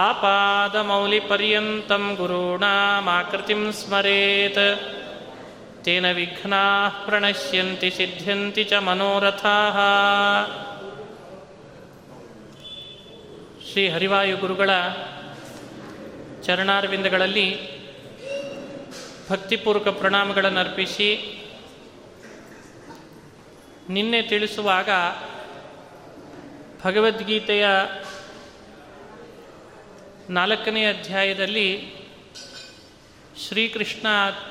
आपादमौलिपर्यन्तं गुरूणामाकृतिं स्मरेत् तेन विघ्नाः प्रणश्यन्ति सिद्ध्यन्ति च मनोरथाः ಶ್ರೀ ಹರಿವಾಯು ಗುರುಗಳ ಚರಣಾರವಿಂದಗಳಲ್ಲಿ ಭಕ್ತಿಪೂರ್ವಕ ಪ್ರಣಾಮಗಳನ್ನು ಅರ್ಪಿಸಿ ನಿನ್ನೆ ತಿಳಿಸುವಾಗ ಭಗವದ್ಗೀತೆಯ ನಾಲ್ಕನೇ ಅಧ್ಯಾಯದಲ್ಲಿ ಶ್ರೀಕೃಷ್ಣ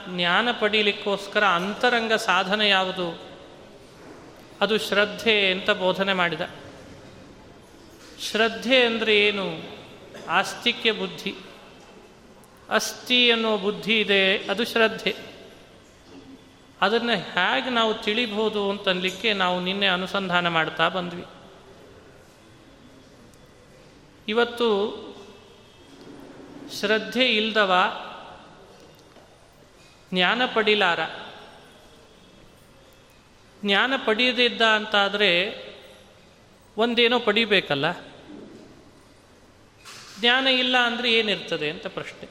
ಜ್ಞಾನ ಪಡೀಲಿಕ್ಕೋಸ್ಕರ ಅಂತರಂಗ ಸಾಧನೆ ಯಾವುದು? ಅದು ಶ್ರದ್ಧೆ ಅಂತ ಬೋಧನೆ ಮಾಡಿದ. ಶ್ರದ್ಧೆ ಅಂದರೆ ಏನು? ಆಸ್ತಿಕ್ಯ ಬುದ್ಧಿ. ಅಸ್ಥಿ ಅನ್ನೋ ಬುದ್ಧಿ ಇದೆ, ಅದು ಶ್ರದ್ಧೆ. ಅದನ್ನು ಹೇಗೆ ನಾವು ತಿಳಿಬಹುದು ಅಂತನ್ಲಿಕ್ಕೆ ನಾವು ನಿನ್ನೆ ಅನುಸಂಧಾನ ಮಾಡ್ತಾ ಬಂದ್ವಿ. ಇವತ್ತು ಶ್ರದ್ಧೆ ಇಲ್ದವ ಜ್ಞಾನ ಪಡಿಲಾರ. ಜ್ಞಾನ ಪಡೆಯದಿದ್ದ ಅಂತಾದರೆ ಒಂದೇನೋ ಪಡಿಬೇಕಲ್ಲ. ಜ್ಞಾನ ಇಲ್ಲ ಅಂದರೆ ಏನಿರ್ತದೆ ಅಂತ ಪ್ರಶ್ನೆ.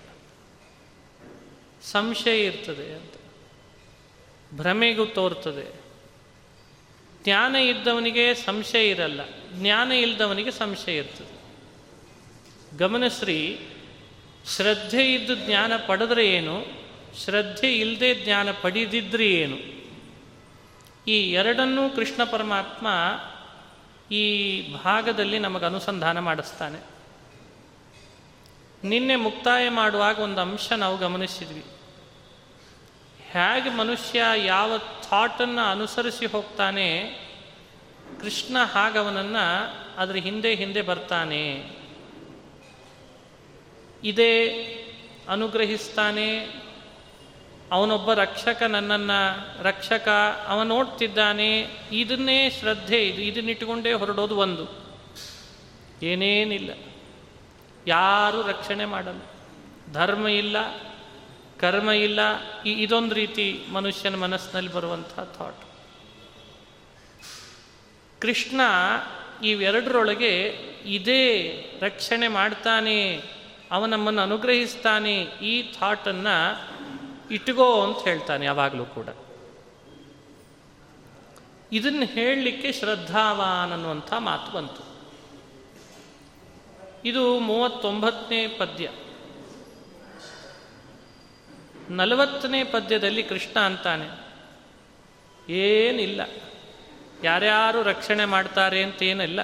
ಸಂಶಯ ಇರ್ತದೆ ಅಂತ. ಭ್ರಮೆಗೂ ತೋರ್ತದೆ. ಜ್ಞಾನ ಇದ್ದವನಿಗೆ ಸಂಶಯ ಇರಲ್ಲ. ಜ್ಞಾನ ಇಲ್ಲದವನಿಗೆ ಸಂಶಯ ಇರ್ತದೆ. ಗಮನಶ್ರೀ ಶ್ರದ್ಧೆ ಇದ್ದು ಜ್ಞಾನ ಪಡೆದ್ರೆ ಏನು? ಶ್ರದ್ಧೆ ಇಲ್ಲದೆ ಜ್ಞಾನ ಪಡೆದಿದ್ರೆ ಏನು? ಈ ಎರಡನ್ನೂ ಕೃಷ್ಣ ಪರಮಾತ್ಮ ಈ ಭಾಗದಲ್ಲಿ ನಮಗೆ ಅನುಸಂಧಾನ ಮಾಡಿಸ್ತಾನೆ. ನಿನ್ನೆ ಮುಕ್ತಾಯ ಮಾಡುವಾಗ ಒಂದು ಅಂಶ ನಾವು ಗಮನಿಸಿದ್ವಿ. ಹೇಗೆ ಮನುಷ್ಯ ಯಾವ ಥಾಟನ್ನು ಅನುಸರಿಸಿ ಹೋಗ್ತಾನೆ, ಕೃಷ್ಣ ಹಾಗವನನ್ನು ಅದರ ಹಿಂದೆ ಹಿಂದೆ ಬರ್ತಾನೆ. ಇದೇ ಅನುಗ್ರಹಿಸ್ತಾನೆ. ಅವನೊಬ್ಬ ರಕ್ಷಕ ನನ್ನನ್ನು ರಕ್ಷಕ ಅವ ನೋಡ್ತಿದ್ದಾನೆ. ಇದನ್ನೇ ಶ್ರದ್ಧೆ ಇದು. ಇದನ್ನಿಟ್ಟುಕೊಂಡೇ ಹೊರಡೋದು ಒಂದು. ಏನೇನಿಲ್ಲ. ಯಾರೂ ರಕ್ಷಣೆ ಮಾಡಲ್ಲ. ಧರ್ಮ ಇಲ್ಲ, ಕರ್ಮ ಇಲ್ಲ. ಈ ಇದೊಂದು ರೀತಿ ಮನುಷ್ಯನ ಮನಸ್ಸಿನಲ್ಲಿ ಬರುವಂಥ ಥಾಟ್ ಕೃಷ್ಣ ಇವೆರಡರೊಳಗೆ ಇದೇ ರಕ್ಷಣೆ ಮಾಡ್ತಾನೆ. ಅವ ನಮ್ಮನ್ನು ಅನುಗ್ರಹಿಸ್ತಾನೆ ಈ ಥಾಟನ್ನು ಇಟ್ಗೋ ಅಂತ ಹೇಳ್ತಾನೆ ಯಾವಾಗಲೂ ಕೂಡ. ಇದನ್ನು ಹೇಳಲಿಕ್ಕೆ ಶ್ರದ್ಧಾವಾನ್ ಅನ್ನುವಂಥ ಮಾತು ಬಂತು. ಇದು ಮೂವತ್ತೊಂಬತ್ತನೇ ಪದ್ಯ. ನಲವತ್ತನೇ ಪದ್ಯದಲ್ಲಿ ಕೃಷ್ಣ ಅಂತಾನೆ. ಏನಿಲ್ಲ. ಯಾರ್ಯಾರು ರಕ್ಷಣೆ ಮಾಡ್ತಾರೆ ಅಂತೇನಿಲ್ಲ.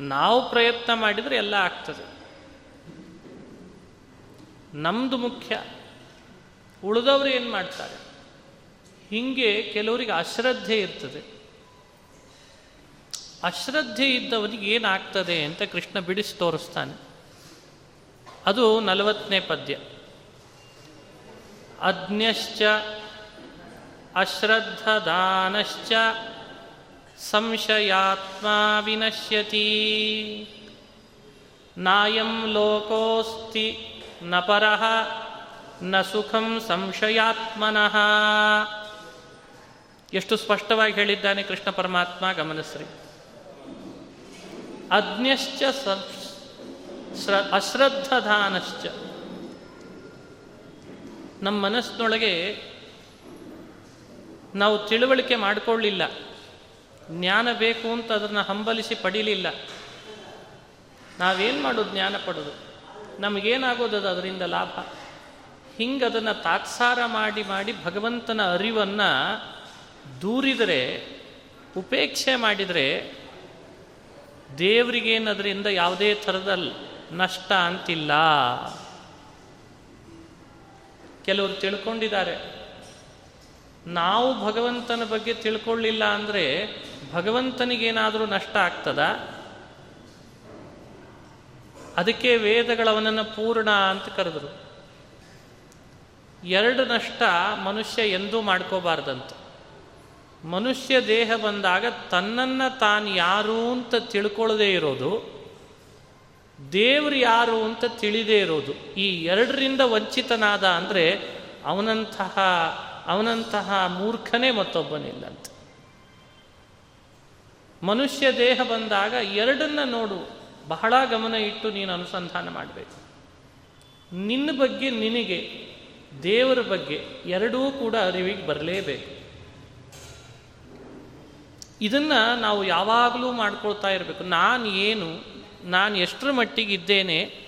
ನಾವು ಪ್ರಯತ್ನ ಮಾಡಿದರೆ ಎಲ್ಲ ಆಗ್ತದೆ. ನಮ್ಮದು ಮುಖ್ಯ. ಉಳಿದವರು ಏನು ಮಾಡ್ತಾರೆ? ಹೀಗೆ ಕೆಲವರಿಗೆ ಅಶ್ರದ್ಧೆ ಇರ್ತದೆ. ಅಶ್ರದ್ಧೆ ಇದ್ದವನಿಗೆ ಏನಾಗ್ತದೆ ಅಂತ ಕೃಷ್ಣ ಬಿಡಿಸಿ ತೋರಿಸ್ತಾನೆ. ಅದು ನಲವತ್ತನೇ ಪದ್ಯ. ಅಜ್ಞಶ್ಚ, ಅಶ್ರದ್ಧದಾನಶ್ಚ, ಸಂಶಯಾತ್ಮ ವಿನಶ್ಯತಿ. ನಾಯಂ ಲೋಕೋಸ್ತಿ ನ ಪರಃ ನ ಸುಖಂ ಸಂಶಯಾತ್ಮನಃ. ಎಷ್ಟು ಸ್ಪಷ್ಟವಾಗಿ ಹೇಳಿದ್ದಾನೆ ಕೃಷ್ಣ ಪರಮಾತ್ಮ, ಗಮನಿಸ್ರಿ. ಅಜ್ಞಶ್ಚ ಅಶ್ರದ್ಧಧಾನಶ್ಚ. ನಮ್ಮ ಮನಸ್ಸಿನೊಳಗೆ ನಾವು ತಿಳುವಳಿಕೆ ಮಾಡಿಕೊಳ್ಳಿಲ್ಲ. ಜ್ಞಾನ ಬೇಕು ಅಂತ ಅದನ್ನು ಹಂಬಲಿಸಿ ಪಡೀಲಿಲ್ಲ. ನಾವೇನು ಮಾಡೋದು ಜ್ಞಾನ ಪಡೋದು? ನಮಗೇನಾಗೋದದು ಅದರಿಂದ ಲಾಭ? ಹಿಂಗೆ ಅದನ್ನು ತಾತ್ಸಾರ ಮಾಡಿ ಮಾಡಿ ಭಗವಂತನ ಅರಿವನ್ನು ದೂರಿದರೆ, ಉಪೇಕ್ಷೆ ಮಾಡಿದರೆ ದೇವರಿಗೇನದರಿಂದ ಯಾವುದೇ ಥರದ ನಷ್ಟ ಅಂತಿಲ್ಲ. ಕೆಲವರು ತಿಳ್ಕೊಂಡಿದ್ದಾರೆ. ನಾವು ಭಗವಂತನ ಬಗ್ಗೆ ತಿಳ್ಕೊಳ್ಳಿಲ್ಲ ಅಂದರೆ ಭಗವಂತನಿಗೇನಾದರೂ ನಷ್ಟ ಆಗ್ತದ? ಅದಕ್ಕೆ ವೇದಗಳವನನ್ನು ಪೂರ್ಣ ಅಂತ ಕರೆದರು. ಎರಡು ನಷ್ಟ ಮನುಷ್ಯ ಎಂದೂ ಮಾಡ್ಕೋಬಾರ್ದಂತ. ಮನುಷ್ಯ ದೇಹ ಬಂದಾಗ ತನ್ನನ್ನು ತಾನು ಯಾರು ಅಂತ ತಿಳ್ಕೊಳ್ಳದೇ ಇರೋದು, ದೇವರು ಯಾರು ಅಂತ ತಿಳಿದೇ ಇರೋದು. ಈ ಎರಡರಿಂದ ವಂಚಿತನಾದ ಅಂದರೆ ಅವನಂತಹ ಅವನಂತಹ ಮೂರ್ಖನೇ ಮತ್ತೊಬ್ಬನಿಲ್ಲ ಅಂತ ಮನುಷ್ಯ ದೇಹ ಬಂದಾಗ ಎರಡನ್ನ ನೋಡು. ಬಹಳ ಗಮನ ಇಟ್ಟು ನೀನು ಅನುಸಂಧಾನ ಮಾಡಬೇಕು. ನಿನ್ನ ಬಗ್ಗೆ ನಿನಗೆ, ದೇವರ ಬಗ್ಗೆ ಎರಡೂ ಕೂಡ ಅರಿವಿಗೆ ಬರಲೇಬೇಕು. ಇದನ್ನು ನಾವು ಯಾವಾಗಲೂ ಮಾಡ್ಕೊಳ್ತಾ ಇರಬೇಕು. ನಾನು ಏನು, ನಾನು ಎಷ್ಟರ ಮಟ್ಟಿಗಿದ್ದೇನೆ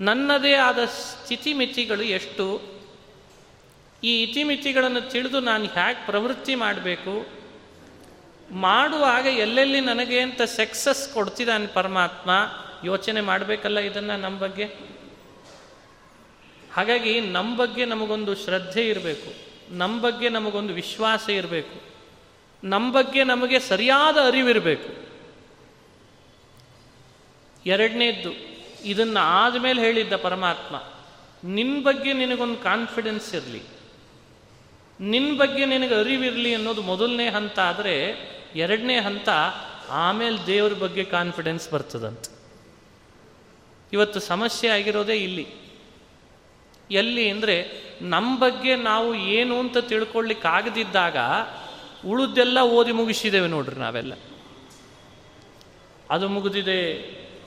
ನನ್ನದೇ ಆದ ಸ್ಥಿತಿಮಿತಿಗಳು ಎಷ್ಟು, ಈ ಇತಿಮಿತಿಗಳನ್ನು ತಿಳಿದು ನಾನು ಹೇಗೆ ಪ್ರವೃತ್ತಿ ಮಾಡಬೇಕು ಮಾಡುವಾಗ ಎಲ್ಲೆಲ್ಲಿ ನನಗೆ ಅಂತ ಸಕ್ಸಸ್ ಕೊಡ್ತಿದ್ದಾನೆ ಪರಮಾತ್ಮ ಯೋಚನೆ ಮಾಡಬೇಕಲ್ಲ ಇದನ್ನು ನಮ್ಮ ಬಗ್ಗೆ? ಹಾಗಾಗಿ ನಮ್ಮ ಬಗ್ಗೆ ನಮಗೊಂದು ಶ್ರದ್ಧೆ ಇರಬೇಕು. ನಮ್ಮ ಬಗ್ಗೆ ನಮಗೊಂದು ವಿಶ್ವಾಸ ಇರಬೇಕು. ನಮ್ಮ ಬಗ್ಗೆ ನಮಗೆ ಸರಿಯಾದ ಅರಿವಿರಬೇಕು. ಎರಡನೇದ್ದು, ಇದನ್ನು ಆದಮೇಲೆ ಹೇಳಿದ್ದ ಪರಮಾತ್ಮ ನಿನ್ನ ಬಗ್ಗೆ ನಿನಗೊಂದು ಕಾನ್ಫಿಡೆನ್ಸ್ ಇರಲಿ. ನಿನ್ನ ಬಗ್ಗೆ ನಿನಗೆ ಅರಿವಿರಲಿ ಅನ್ನೋದು ಮೊದಲನೇ ಹಂತ ಆದರೆ ಎರಡನೇ ಹಂತ ಆಮೇಲೆ ದೇವ್ರ ಬಗ್ಗೆ ಕಾನ್ಫಿಡೆನ್ಸ್ ಬರ್ತದಂತ. ಇವತ್ತು ಸಮಸ್ಯೆ ಆಗಿರೋದೇ ಇಲ್ಲಿ. ಎಲ್ಲಿ ಅಂದರೆ ನಮ್ಮ ಬಗ್ಗೆ ನಾವು ಏನು ಅಂತ ತಿಳ್ಕೊಳ್ಳಿಕ್ಕಾಗದಿದ್ದಾಗ ಉಳಿದೆಲ್ಲ ಓದಿ ಮುಗಿಸಿದ್ದೇವೆ ನೋಡ್ರಿ ನಾವೆಲ್ಲ. ಅದು ಮುಗಿದಿದೆ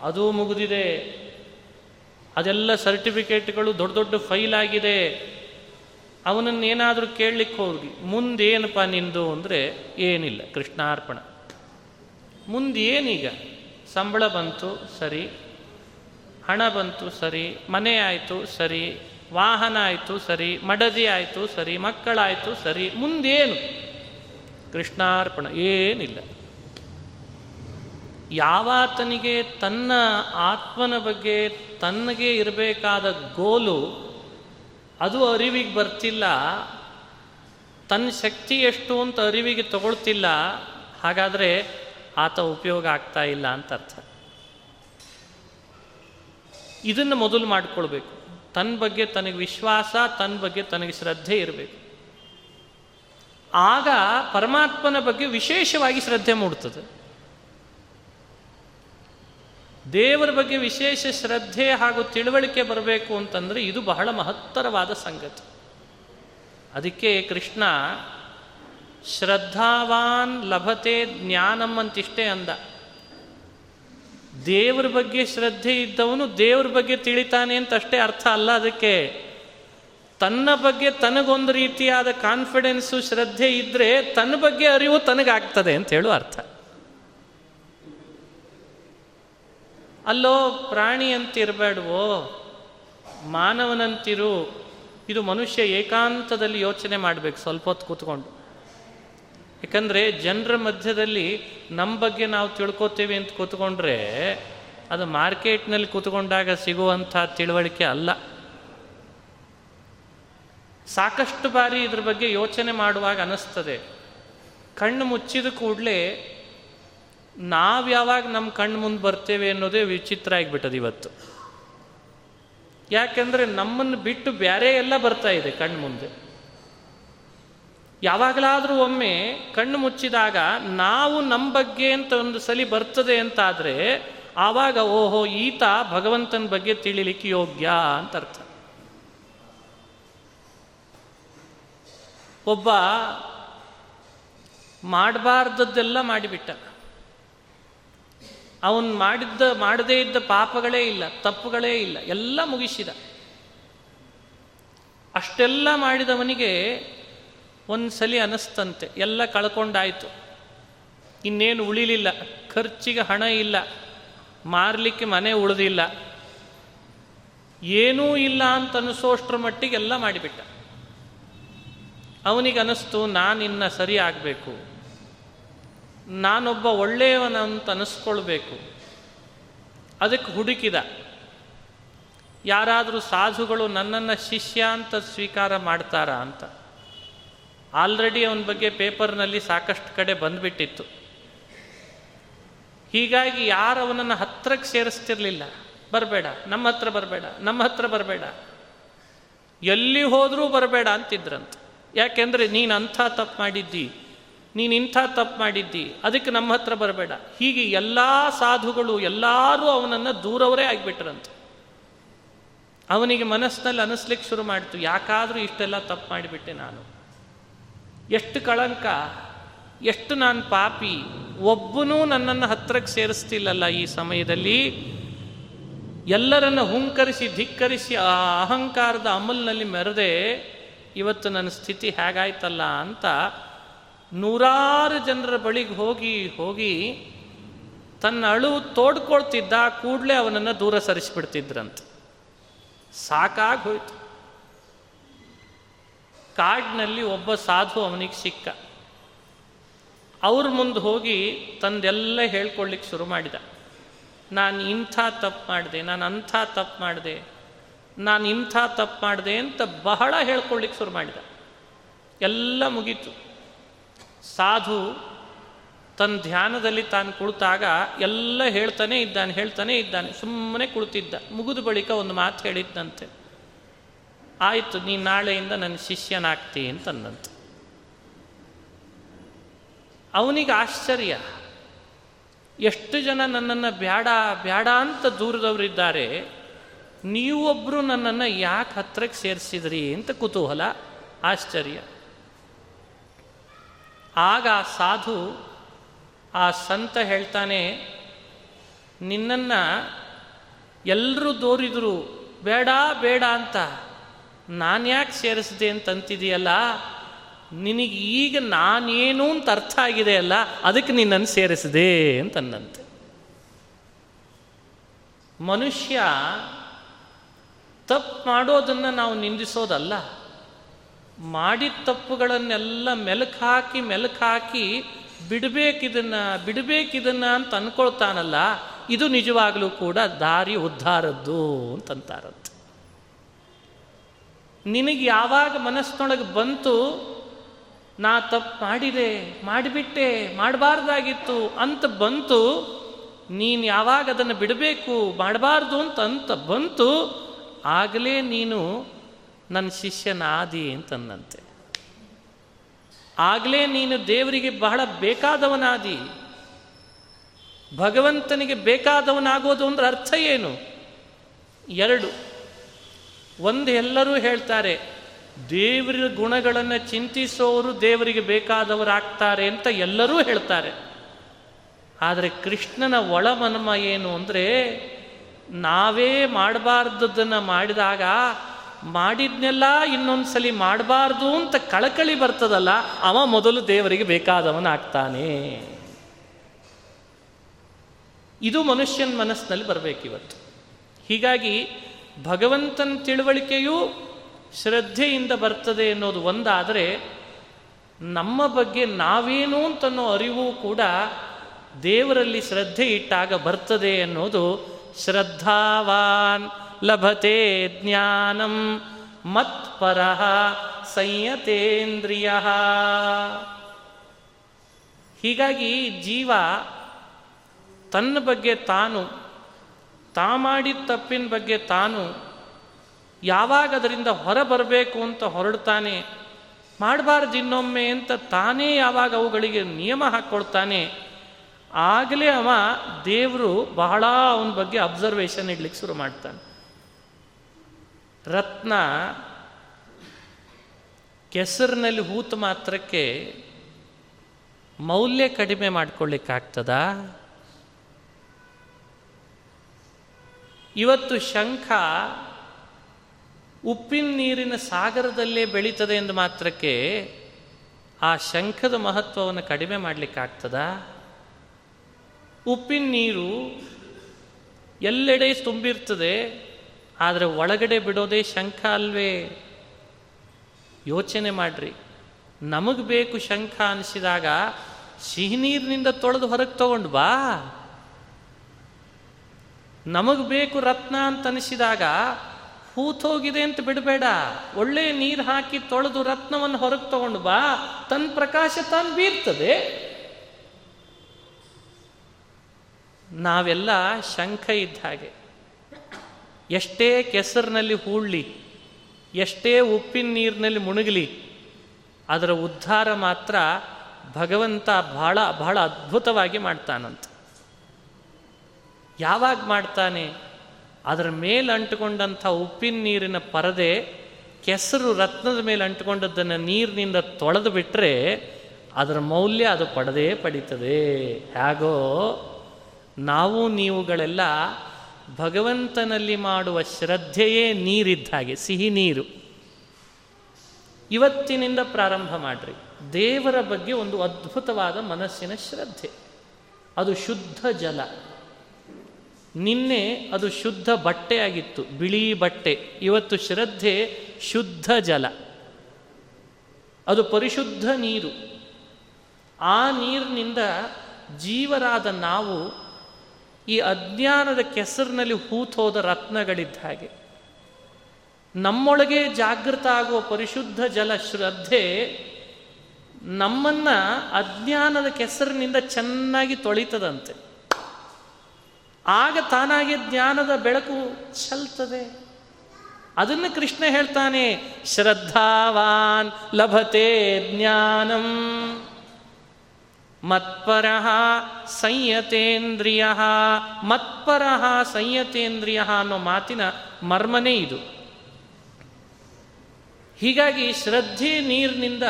ಅದು ಮುಗಿದಿದೆ. ಅದೆಲ್ಲ ಸರ್ಟಿಫಿಕೇಟ್ಗಳು ದೊಡ್ಡ ದೊಡ್ಡ ಫೈಲ್ ಆಗಿದೆ. ಅವನನ್ನು ಏನಾದರೂ ಕೇಳಲಿಕ್ಕೆ ಹೋಗಿ ಮುಂದೇನಪ್ಪ ನಿಂದು ಅಂದರೆ ಏನಿಲ್ಲ, ಕೃಷ್ಣಾರ್ಪಣ. ಮುಂದೇನೀಗ ಸಂಬಳ ಬಂತು, ಸರಿ. ಹಣ ಬಂತು, ಸರಿ. ಮನೆ ಆಯಿತು, ಸರಿ. ವಾಹನ ಆಯಿತು, ಸರಿ. ಮಡದಿ ಆಯಿತು, ಸರಿ. ಮಕ್ಕಳಾಯಿತು, ಸರಿ. ಮುಂದೇನು? ಕೃಷ್ಣಾರ್ಪಣ. ಏನಿಲ್ಲ. ಯಾವಾತನಿಗೆ ತನ್ನ ಆತ್ಮನ ಬಗ್ಗೆ ತನ್ನಗೆ ಇರಬೇಕಾದ ಗೋಲು ಅದು ಅರಿವಿಗೆ ಬರ್ತಿಲ್ಲ. ತನ್ನ ಶಕ್ತಿ ಎಷ್ಟು ಅಂತ ಅರಿವಿಗೆ ತಗೊಳ್ತಿಲ್ಲ. ಹಾಗಾದರೆ ಆತ ಉಪಯೋಗ ಆಗ್ತಾ ಇಲ್ಲ ಅಂತ ಅರ್ಥ. ಇದನ್ನು ಮೊದಲು ಮಾಡಿಕೊಳ್ಬೇಕು. ತನ್ನ ಬಗ್ಗೆ ತನಗೆ ವಿಶ್ವಾಸ ತನ್ನ ಬಗ್ಗೆ ತನಗೆ ಶ್ರದ್ಧೆ ಇರಬೇಕು. ಆಗ ಪರಮಾತ್ಮನ ಬಗ್ಗೆ ವಿಶೇಷವಾಗಿ ಶ್ರದ್ಧೆ ಮೂಡ್ತದೆ. ದೇವರ ಬಗ್ಗೆ ವಿಶೇಷ ಶ್ರದ್ಧೆ ಹಾಗೂ ತಿಳುವಳಿಕೆ ಬರಬೇಕು ಅಂತಂದರೆ ಇದು ಬಹಳ ಮಹತ್ತರವಾದ ಸಂಗತಿ. ಅದಕ್ಕೆ ಕೃಷ್ಣ, ಶ್ರದ್ಧಾವಾನ್ ಲಭತೆ ಜ್ಞಾನಂ ಅಂತಿಷ್ಟೇ ಅಂದ. ದೇವ್ರ ಬಗ್ಗೆ ಶ್ರದ್ಧೆ ಇದ್ದವನು ದೇವ್ರ ಬಗ್ಗೆ ತಿಳಿತಾನೆ ಅಂತ ಅಷ್ಟೇ ಅರ್ಥ ಅಲ್ಲ. ಅದಕ್ಕೆ ತನ್ನ ಬಗ್ಗೆ ತನಗೊಂದು ರೀತಿಯಾದ ಕಾನ್ಫಿಡೆನ್ಸು ಶ್ರದ್ಧೆ ಇದ್ದರೆ ತನ್ನ ಬಗ್ಗೆ ಅರಿವು ತನಗಾಗ್ತದೆ ಅಂತ ಹೇಳುವ ಅರ್ಥ. ಅಲ್ಲೋ ಪ್ರಾಣಿ ಅಂತಿರಬೇಡವೋ ಮಾನವನಂತಿರು. ಇದು ಮನುಷ್ಯ ಏಕಾಂತದಲ್ಲಿ ಯೋಚನೆ ಮಾಡಬೇಕು ಸ್ವಲ್ಪ ಹೊತ್ತು ಕೂತ್ಕೊಂಡು. ಯಾಕಂದರೆ ಜನರ ಮಧ್ಯದಲ್ಲಿ ನಮ್ಮ ಬಗ್ಗೆ ನಾವು ತಿಳ್ಕೊತೇವೆ ಅಂತ ಕೂತ್ಕೊಂಡ್ರೆ ಅದು ಮಾರ್ಕೆಟ್ನಲ್ಲಿ ಕೂತ್ಕೊಂಡಾಗ ಸಿಗುವಂಥ ತಿಳುವಳಿಕೆ ಅಲ್ಲ. ಸಾಕಷ್ಟು ಬಾರಿ ಇದ್ರ ಬಗ್ಗೆ ಯೋಚನೆ ಮಾಡುವಾಗ ಅನ್ನಿಸ್ತದೆ ಕಣ್ಣು ಮುಚ್ಚಿದ ಕೂಡಲೇ ನಾವು ಯಾವಾಗ ನಮ್ಮ ಕಣ್ಣು ಮುಂದೆ ಬರ್ತೇವೆ ಅನ್ನೋದೇ ವಿಚಿತ್ರ ಆಗಿಬಿಟ್ಟದ ಇವತ್ತು. ಯಾಕೆಂದರೆ ನಮ್ಮನ್ನು ಬಿಟ್ಟು ಬೇರೆ ಎಲ್ಲ ಬರ್ತಾ ಇದೆ ಕಣ್ಣು ಮುಂದೆ. ಯಾವಾಗಲಾದರೂ ಒಮ್ಮೆ ಕಣ್ಣು ಮುಚ್ಚಿದಾಗ ನಾವು ನಮ್ಮ ಬಗ್ಗೆ ಅಂತ ಒಂದು ಸಲಿ ಬರ್ತದೆ ಅಂತಾದರೆ ಆವಾಗ ಓಹೋ, ಈತ ಭಗವಂತನ ಬಗ್ಗೆ ತಿಳಿಲಿಕ್ಕೆ ಯೋಗ್ಯ ಅಂತ ಅರ್ಥ. ಒಬ್ಬ ಮಾಡಬಾರ್ದದ್ದೆಲ್ಲ ಮಾಡಿಬಿಟ್ಟ. ಅವನು ಮಾಡಿದ್ದ, ಮಾಡದೇ ಇದ್ದ ಪಾಪಗಳೇ ಇಲ್ಲ, ತಪ್ಪುಗಳೇ ಇಲ್ಲ, ಎಲ್ಲ ಮುಗಿಸಿದ. ಅಷ್ಟೆಲ್ಲ ಮಾಡಿದವನಿಗೆ ಒಂದ್ಸಲಿ ಅನಿಸ್ತಂತೆ, ಎಲ್ಲ ಕಳ್ಕೊಂಡಾಯ್ತು. ಇನ್ನೇನು ಉಳಿಲಿಲ್ಲ, ಖರ್ಚಿಗೆ ಹಣ ಇಲ್ಲ, ಮಾರಲಿಕ್ಕೆ ಮನೆ ಉಳಿದಿಲ್ಲ. ಏನೂ ಇಲ್ಲ ಅಂತ ಅನಿಸೋಷ್ಟ್ರ ಮಟ್ಟಿಗೆಲ್ಲ ಮಾಡಿಬಿಟ್ಟ. ಅವನಿಗೆ ಅನ್ನಿಸ್ತು ನಾನಿನ್ನ ಸರಿ ಆಗಬೇಕು. ನಾನೊಬ್ಬ ಒಳ್ಳೆಯವನಂತ ಅನಿಸ್ಕೊಳ್ಬೇಕು. ಅದಕ್ಕೆ ಹುಡುಕಿದ. ಯಾರಾದರೂ ಸಾಧುಗಳು ನನ್ನನ್ನು ಶಿಷ್ಯ ಅಂತ ಸ್ವೀಕಾರ ಮಾಡ್ತಾರಾ ಅಂತ. ಆಲ್ರೆಡಿ ಅವನ ಬಗ್ಗೆ ಪೇಪರ್ನಲ್ಲಿ ಸಾಕಷ್ಟು ಕಡೆ ಬಂದ್ಬಿಟ್ಟಿತ್ತು. ಹೀಗಾಗಿ ಯಾರು ಅವನನ್ನು ಹತ್ರಕ್ಕೆ ಸೇರಿಸ್ತಿರ್ಲಿಲ್ಲ. ಬರಬೇಡ, ನಮ್ಮ ಹತ್ರ ಬರಬೇಡ, ನಮ್ಮ ಹತ್ರ ಬರಬೇಡ. ಎಲ್ಲಿ ಹೋದರೂ ಬರಬೇಡ ಅಂತಿದ್ರಂತ. ಯಾಕೆಂದರೆ ನೀನು ಅಂಥ ತಪ್ಪು ಮಾಡಿದ್ದಿ. ನೀನು ಇಂಥ ತಪ್ಪು ಮಾಡಿದ್ದಿ, ಅದಕ್ಕೆ ನಮ್ಮ ಹತ್ರ ಬರಬೇಡ. ಹೀಗೆ ಎಲ್ಲ ಸಾಧುಗಳು ಎಲ್ಲರೂ ಅವನನ್ನು ದೂರವರೇ ಆಗಿಬಿಟ್ರಂತೆ. ಅವನಿಗೆ ಮನಸ್ಸಿನಲ್ಲಿ ಅನಿಸ್ಲಿಕ್ಕೆ ಶುರು ಮಾಡ್ತು, ಯಾಕಾದರೂ ಇಷ್ಟೆಲ್ಲ ತಪ್ಪು ಮಾಡಿಬಿಟ್ಟೆ ನಾನು. ಎಷ್ಟು ಕಳಂಕ, ಎಷ್ಟು ನಾನು ಪಾಪಿ, ಒಬ್ಬನೂ ನನ್ನನ್ನು ಹತ್ರಕ್ಕೆ ಸೇರಿಸ್ತಿಲ್ಲಲ್ಲ ಈ ಸಮಯದಲ್ಲಿ. ಎಲ್ಲರನ್ನ ಹುಂಕರಿಸಿ, ಧಿಕ್ಕರಿಸಿ ಆ ಅಹಂಕಾರದ ಅಮಲ್ನಲ್ಲಿ ಮೆರೆದೆ, ಇವತ್ತು ನನ್ನ ಸ್ಥಿತಿ ಹೇಗಾಯ್ತಲ್ಲ ಅಂತ ನೂರಾರು ಜನರ ಬಳಿಗೆ ಹೋಗಿ ಹೋಗಿ ತನ್ನ ಅಳು ತೋಡ್ಕೊಳ್ತಿದ್ದ ಕೂಡಲೇ ಅವನನ್ನು ದೂರ ಸರಿಸಿಬಿಡ್ತಿದ್ರಂತೆ. ಸಾಕಾಗಿ ಹೋಯ್ತು. ಕಾಡಿನಲ್ಲಿ ಒಬ್ಬ ಸಾಧು ಅವನಿಗೆ ಸಿಕ್ಕ. ಅವ್ರ ಮುಂದೆ ಹೋಗಿ ತಂದೆಲ್ಲ ಹೇಳ್ಕೊಳ್ಳಿಕ್ಕೆ ಶುರು ಮಾಡಿದ. ನಾನು ಇಂಥ ತಪ್ಪು ಮಾಡಿದೆ, ನಾನು ಅಂಥ ತಪ್ಪು ಮಾಡಿದೆ, ನಾನು ಇಂಥ ತಪ್ಪು ಮಾಡಿದೆ ಅಂತ ಬಹಳ ಹೇಳ್ಕೊಳ್ಳಿಕ್ಕೆ ಶುರು ಮಾಡಿದ. ಎಲ್ಲ ಮುಗೀತು. ಸಾಧು ತನ್ನ ಧ್ಯಾನದಲ್ಲಿ ತಾನು ಕುಳಿತಾಗ ಎಲ್ಲ ಹೇಳ್ತಾನೆ ಇದ್ದಾನೆ ಹೇಳ್ತಾನೆ ಇದ್ದಾನೆ, ಸುಮ್ಮನೆ ಕುಳಿತಿದ್ದ. ಮುಗಿದ ಬಳಿಕ ಒಂದು ಮಾತು ಹೇಳಿದ್ದಂತೆ ಆಯಿತು, ನೀ ನಾಳೆಯಿಂದ ನನ್ನ ಶಿಷ್ಯನಾಗ್ತಿ ಅಂತಂದಂತೆ. ಅವನಿಗೆ ಆಶ್ಚರ್ಯ. ಎಷ್ಟು ಜನ ನನ್ನನ್ನು ಬ್ಯಾಡ ಬ್ಯಾಡ ಅಂತ ದೂರದವರಿದ್ದಾರೆ. ನೀವೊಬ್ಬರು ನನ್ನನ್ನು ಯಾಕೆ ಹತ್ರಕ್ಕೆ ಸೇರಿಸಿದ್ರಿ ಅಂತ ಕುತೂಹಲ, ಆಶ್ಚರ್ಯ. ಆಗ ಸಾಧು ಆ ಸಂತ ಹೇಳ್ತಾನೆ, ನಿನ್ನನ್ನು ಎಲ್ಲರೂ ದೋರಿದ್ರು, ಬೇಡ ಬೇಡ ಅಂತ ನಾನು ಯಾಕೆ ಸೇರಿಸಿದೆ ಅಂತಂತಿದೆಯಲ್ಲ, ನಿನಗೆ ಈಗ ನಾನೇನು ಅಂತ ಅರ್ಥ ಆಗಿದೆ ಅಲ್ಲ, ಅದಕ್ಕೆ ನಿನ್ನನ್ನು ಸೇರಿಸಿದೆ ಅಂತಂದಂತೆ ಮನುಷ್ಯ ತಪ್ಪು ಮಾಡೋದನ್ನು ನಾವು ನಿಂದಿಸೋದಲ್ಲ. ಮಾಡಿದ ತಪ್ಪುಗಳನ್ನೆಲ್ಲ ಮೆಲುಕು ಹಾಕಿ ಮೆಲುಕು ಹಾಕಿ ಬಿಡಬೇಕಿದನ್ನ ಬಿಡಬೇಕಿದನ್ನ ಅಂತ ಅನ್ಕೊಳ್ತಾನಲ್ಲ, ಇದು ನಿಜವಾಗಲೂ ಕೂಡ ದಾರಿ ಉದ್ಧಾರದ್ದು ಅಂತಂತಾರಂತೆ. ನಿನಗೆ ಯಾವಾಗ ಮನಸ್ಸಿನೊಳಗೆ ಬಂತು, ನಾ ತಪ್ಪು ಮಾಡಿದೆ, ಮಾಡಿಬಿಟ್ಟೆ, ಮಾಡಬಾರ್ದಾಗಿತ್ತು ಅಂತ ಬಂತು, ನೀನು ಯಾವಾಗ ಅದನ್ನು ಬಿಡಬೇಕು, ಮಾಡಬಾರ್ದು ಅಂತ ಅಂತ ಬಂತು, ಆಗಲೇ ನೀನು ನನ್ನ ಶಿಷ್ಯನಾದಿ ಅಂತಂದಂತೆ. ಆಗಲೇ ನೀನು ದೇವರಿಗೆ ಬಹಳ ಬೇಕಾದವನಾದಿ. ಭಗವಂತನಿಗೆ ಬೇಕಾದವನಾಗೋದು ಅಂದ್ರೆ ಅರ್ಥ ಏನು? ಎರಡು. ಒಂದು ಎಲ್ಲರೂ ಹೇಳ್ತಾರೆ, ದೇವರ ಗುಣಗಳನ್ನು ಚಿಂತಿಸೋರು ದೇವರಿಗೆ ಬೇಕಾದವರಾಗ್ತಾರೆ ಅಂತ ಎಲ್ಲರೂ ಹೇಳ್ತಾರೆ. ಆದರೆ ಕೃಷ್ಣನ ಒಳಮನ್ಮ ಏನು ಅಂದರೆ, ನಾವೇ ಮಾಡಬಾರ್ದದನ್ನು ಮಾಡಿದಾಗ ಮಾಡಿದ್ನೆಲ್ಲ ಇನ್ನೊಂದ್ಸಲಿ ಮಾಡಬಾರ್ದು ಅಂತ ಕಳಕಳಿ ಬರ್ತದಲ್ಲ, ಅವ ಮೊದಲು ದೇವರಿಗೆ ಬೇಕಾದವನಾಗ್ತಾನೆ. ಇದು ಮನುಷ್ಯನ ಮನಸ್ಸಿನಲ್ಲಿ ಬರಬೇಕಿವತ್ತು. ಹೀಗಾಗಿ ಭಗವಂತನ ತಿಳುವಳಿಕೆಯೂ ಶ್ರದ್ಧೆಯಿಂದ ಬರ್ತದೆ ಅನ್ನೋದು ಒಂದಾದರೆ, ನಮ್ಮ ಬಗ್ಗೆ ನಾವೇನು ಅಂತನ್ನೋ ಅರಿವು ಕೂಡ ದೇವರಲ್ಲಿ ಶ್ರದ್ಧೆ ಇಟ್ಟಾಗ ಬರ್ತದೆ ಅನ್ನೋದು ಶ್ರದ್ಧಾವಾನ್. ಲಭತೆ ಜ್ಞಾನಂ ಮತ್ಪರ ಸಂಯತೇಂದ್ರಿಯ. ಹೀಗಾಗಿ ಜೀವ ತನ್ನ ಬಗ್ಗೆ ತಾನು, ತಾ ಮಾಡಿದ ತಪ್ಪಿನ ಬಗ್ಗೆ ತಾನು ಯಾವಾಗ ಅದರಿಂದ ಹೊರ ಬರಬೇಕು ಅಂತ ಹೊರಡ್ತಾನೆ, ಮಾಡಬಾರ್ದು ಇನ್ನೊಮ್ಮೆ ಅಂತ ತಾನೇ ಯಾವಾಗ ಅವುಗಳಿಗೆ ನಿಯಮ ಹಾಕ್ಕೊಳ್ತಾನೆ ಆಗಲೇ ಅವ ದೇವರು ಬಹಳ ಅವನ ಬಗ್ಗೆ ಅಬ್ಸರ್ವೇಷನ್ ಇಡ್ಲಿಕ್ಕೆ ಶುರು ಮಾಡ್ತಾನೆ. ರತ್ನ ಕೆಸರಿನಲ್ಲಿ ಹೂತು ಮಾತ್ರಕ್ಕೆ ಮೌಲ್ಯ ಕಡಿಮೆ ಮಾಡ್ಕೊಳ್ಳಿಕ್ಕಾಗ್ತದಾ? ಇವತ್ತು ಶಂಖ ಉಪ್ಪಿನ ನೀರಿನ ಸಾಗರದಲ್ಲೇ ಬೆಳೀತದೆ ಎಂದು ಮಾತ್ರಕ್ಕೆ ಆ ಶಂಖದ ಮಹತ್ವವನ್ನು ಕಡಿಮೆ ಮಾಡಲಿಕ್ಕಾಗ್ತದ? ಉಪ್ಪಿನ ನೀರು ಎಲ್ಲೆಡೆ ತುಂಬಿರ್ತದೆ. ಆದರೆ ಒಳಗಡೆ ಬಿಡೋದೇ ಶಂಖ ಅಲ್ವೇ? ಯೋಚನೆ ಮಾಡ್ರಿ. ನಮಗೆ ಬೇಕು ಶಂಖ ಅನಿಸಿದಾಗ ಸಿಹಿ ನೀರಿನಿಂದ ತೊಳೆದು ಹೊರಗೆ ತಗೊಂಡು ಬಾ. ನಮಗೆ ಬೇಕು ರತ್ನ ಅಂತ ಅನಿಸಿದಾಗ ಹೂತೋಗಿದೆ ಅಂತ ಬಿಡಬೇಡ. ಒಳ್ಳೆ ನೀರು ಹಾಕಿ ತೊಳೆದು ರತ್ನವನ್ನು ಹೊರಗೆ ತಗೊಂಡು ಬಾ. ತನ್ನ ಪ್ರಕಾಶ ತಾನು ಬೀರ್ತದೆ. ನಾವೆಲ್ಲ ಶಂಖ ಇದ್ದ ಹಾಗೆ. ಎಷ್ಟೇ ಕೆಸರಿನಲ್ಲಿ ಹೂಳ್ಳಿ ಎಷ್ಟೇ ಉಪ್ಪಿನ ನೀರಿನಲ್ಲಿ ಮುಣುಗಲಿ, ಅದರ ಉದ್ಧಾರ ಮಾತ್ರ ಭಗವಂತ ಬಹಳ ಬಹಳ ಅದ್ಭುತವಾಗಿ ಮಾಡ್ತಾನಂತ. ಯಾವಾಗ ಮಾಡ್ತಾನೆ? ಅದರ ಮೇಲೆ ಅಂಟುಕೊಂಡಂಥ ಉಪ್ಪಿನ ನೀರಿನ ಪರದೆ ಕೆಸರು ರತ್ನದ ಮೇಲೆ ಅಂಟುಕೊಂಡದ್ದನ್ನು ನೀರಿನಿಂದ ತೊಳೆದು ಬಿಟ್ಟರೆ ಅದರ ಮೌಲ್ಯ ಅದು ಪಡೆದೇ ಪಡೀತದೆ. ಹೇಗೋ, ನಾವು ನೀವುಗಳೆಲ್ಲ ಭಗವಂತನಲ್ಲಿ ಮಾಡುವ ಶ್ರದ್ಧೆಯೇ ನೀರಿದ್ದ ಹಾಗೆ, ಸಿಹಿ ನೀರು. ಇವತ್ತಿನಿಂದ ಪ್ರಾರಂಭ ಮಾಡ್ರಿ. ದೇವರ ಬಗ್ಗೆ ಒಂದು ಅದ್ಭುತವಾದ ಮನಸ್ಸಿನ ಶ್ರದ್ಧೆ. ಅದು ಶುದ್ಧ ಜಲ. ನಿನ್ನೆ ಅದು ಶುದ್ಧ ಬಟ್ಟೆಯಾಗಿತ್ತು, ಬಿಳಿ ಬಟ್ಟೆ. ಇವತ್ತು ಶ್ರದ್ಧೆ ಶುದ್ಧ ಜಲ. ಅದು ಪರಿಶುದ್ಧ ನೀರು. ಆ ನೀರಿನಿಂದ ಜೀವರಾದ ನಾವು ಈ ಅಜ್ಞಾನದ ಕೆಸರಿನಲ್ಲಿ ಹೂತೋದ ರತ್ನಗಳಿದ್ದ ಹಾಗೆ. ನಮ್ಮೊಳಗೆ ಜಾಗೃತ ಆಗುವ ಪರಿಶುದ್ಧ ಜಲ ಶ್ರದ್ಧೆ ನಮ್ಮನ್ನ ಅಜ್ಞಾನದ ಕೆಸರಿನಿಂದ ಚೆನ್ನಾಗಿ ತೊಳಿತದಂತೆ. ಆಗ ತಾನಾಗಿ ಜ್ಞಾನದ ಬೆಳಕು ಚಲ್ತದೆ. ಅದನ್ನು ಕೃಷ್ಣ ಹೇಳ್ತಾನೆ, ಶ್ರದ್ಧಾವಾನ್ ಲಭತೆ ಜ್ಞಾನಂ. ಮತ್ಪರ ಸಂಯತೇಂದ್ರಿಯ. ಮತ್ಪರ ಸಂಯತೇಂದ್ರಿಯ ಅನ್ನೋ ಮಾತಿನ ಮರ್ಮನೇ ಇದು. ಹೀಗಾಗಿ ಶ್ರದ್ಧೆ ನೀರಿನಿಂದ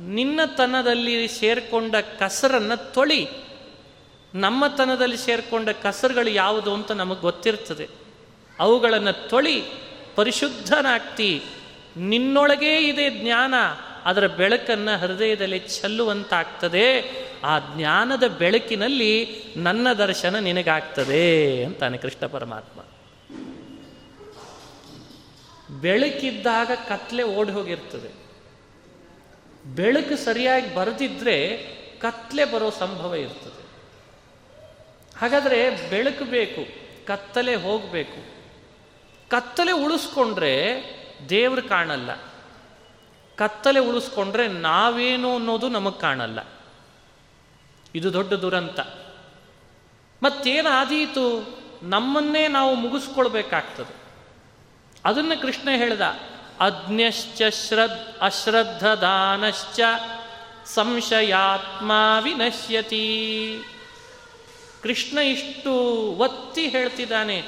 ನಿನ್ನತನದಲ್ಲಿ ಸೇರಿಕೊಂಡ ಕಸರನ್ನು ತೊಳಿ. ನಮ್ಮ ತನದಲ್ಲಿ ಸೇರಿಕೊಂಡ ಕಸರುಗಳು ಯಾವುದು ಅಂತ ನಮಗೆ ಗೊತ್ತಿರ್ತದೆ. ಅವುಗಳನ್ನು ತೊಳಿ, ಪರಿಶುದ್ಧನಾಗ್ತಿ. ನಿನ್ನೊಳಗೇ ಇದೆ ಜ್ಞಾನ. ಅದರ ಬೆಳಕನ್ನು ಹೃದಯದಲ್ಲಿ ಚೆಲ್ಲುವಂತಾಗ್ತದೆ, ಆ ಜ್ಞಾನದ ಬೆಳಕಿನಲ್ಲಿ ನನ್ನ ದರ್ಶನ ನಿನಗಾಗ್ತದೆ ಅಂತಾನೆ ಕೃಷ್ಣ ಪರಮಾತ್ಮ. ಬೆಳಕಿದ್ದಾಗ ಕತ್ಲೆ ಓಡಿ ಹೋಗಿರ್ತದೆ. ಬೆಳಕು ಸರಿಯಾಗಿ ಬರೆದಿದ್ರೆ ಕತ್ಲೆ ಬರೋ ಸಂಭವ ಇರ್ತದೆ. ಹಾಗಾದರೆ ಬೆಳಕು ಬೇಕು, ಕತ್ತಲೆ ಹೋಗಬೇಕು. ಕತ್ತಲೆ ಉಳಿಸ್ಕೊಂಡ್ರೆ ದೇವ್ರು ಕಾಣಲ್ಲ. ಕತ್ತಲೆ ಉಳಿಸ್ಕೊಂಡ್ರೆ ನಾವೇನು ಅನ್ನೋದು ನಮಗೆ ಕಾಣಲ್ಲ. ಇದು ದೊಡ್ಡ ದುರಂತ. ಮತ್ತೇನಾದೀತು? ನಮ್ಮನ್ನೇ ನಾವು ಮುಗಿಸ್ಕೊಳ್ಬೇಕಾಗ್ತದೆ. ಅದನ್ನು ಕೃಷ್ಣ ಹೇಳ್ದ, ಅಜ್ಞಶ್ಚ ಶ್ರದ್ ದಾನಶ್ಚ ಸಂಶಯಾತ್ಮ ವಿನಶ್ಯತಿ. ಕೃಷ್ಣ ಇಷ್ಟು ಒತ್ತಿ ಹೇಳ್ತಿದ್ದಾನೆ,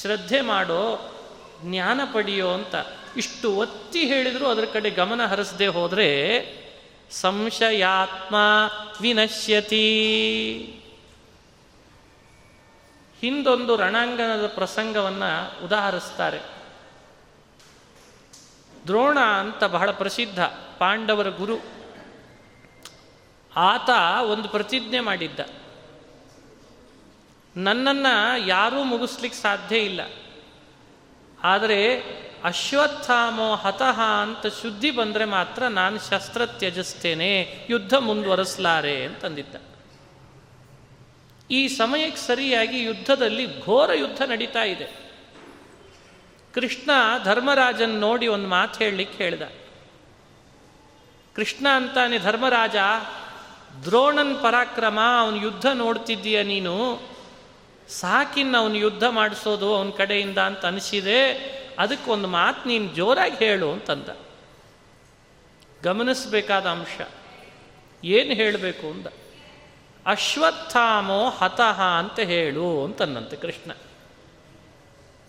ಶ್ರದ್ಧೆ ಮಾಡೋ, ಜ್ಞಾನ ಪಡೆಯೋ ಅಂತ. ಇಷ್ಟು ಒತ್ತಿ ಹೇಳಿದರೂ ಅದರ ಕಡೆ ಗಮನ ಹರಿಸದೆ ಹೋದರೆ, ಸಂಶಯಾತ್ಮ ವಿನಶ್ಯತಿ. ಹಿಂದೊಂದು ರಣಾಂಗಣದ ಪ್ರಸಂಗವನ್ನು ಉದಾಹರಿಸ್ತಾರೆ. ದ್ರೋಣ ಅಂತ ಬಹಳ ಪ್ರಸಿದ್ಧ ಪಾಂಡವರ ಗುರು. ಆತ ಒಂದು ಪ್ರತಿಜ್ಞೆ ಮಾಡಿದ್ದ. ನನ್ನನ್ನು ಯಾರೂ ಮುಗಿಸ್ಲಿಕ್ಕೆ ಸಾಧ್ಯ ಇಲ್ಲ. ಆದರೆ ಅಶ್ವತ್ಥಾಮೋ ಹತಃ ಅಂತ ಶುದ್ಧಿ ಬಂದರೆ ಮಾತ್ರ ನಾನು ಶಸ್ತ್ರ ತ್ಯಜಿಸ್ತೇನೆ ಯುದ್ಧ ಮುಂದುವರೆಸಲಾರೆ ಅಂತಂದಿದ್ದ. ಈ ಸಮಯಕ್ಕೆ ಸರಿಯಾಗಿ ಯುದ್ಧದಲ್ಲಿ ಘೋರ ಯುದ್ಧ ನಡೀತಾ ಇದೆ. ಕೃಷ್ಣ ಧರ್ಮರಾಜನ್ ನೋಡಿ ಒಂದು ಮಾತು ಹೇಳಲಿಕ್ಕೆ ಹೇಳ್ದ. ಕೃಷ್ಣ ಅಂತಾನೆ, ಧರ್ಮರಾಜ, ದ್ರೋಣನ್ ಪರಾಕ್ರಮ, ಅವನ ಯುದ್ಧ ನೋಡ್ತಿದ್ದೀಯ ನೀನು? ಸಾಕಿನ್ನ ಅವನು ಯುದ್ಧ ಮಾಡಿಸೋದು ಅವನ ಕಡೆಯಿಂದ ಅಂತ ಅನಿಸಿದೆ ಅದಕ್ಕೊಂದು ಮಾತು ನೀನು ಜೋರಾಗಿ ಹೇಳು ಅಂತಂದ. ಗಮನಿಸಬೇಕಾದ ಅಂಶ, ಏನು ಹೇಳಬೇಕು ಅಂದ. ಅಶ್ವತ್ಥಾಮೋ ಹತಃ ಅಂತ ಹೇಳು ಅಂತನ್ನಂತೆ ಕೃಷ್ಣ.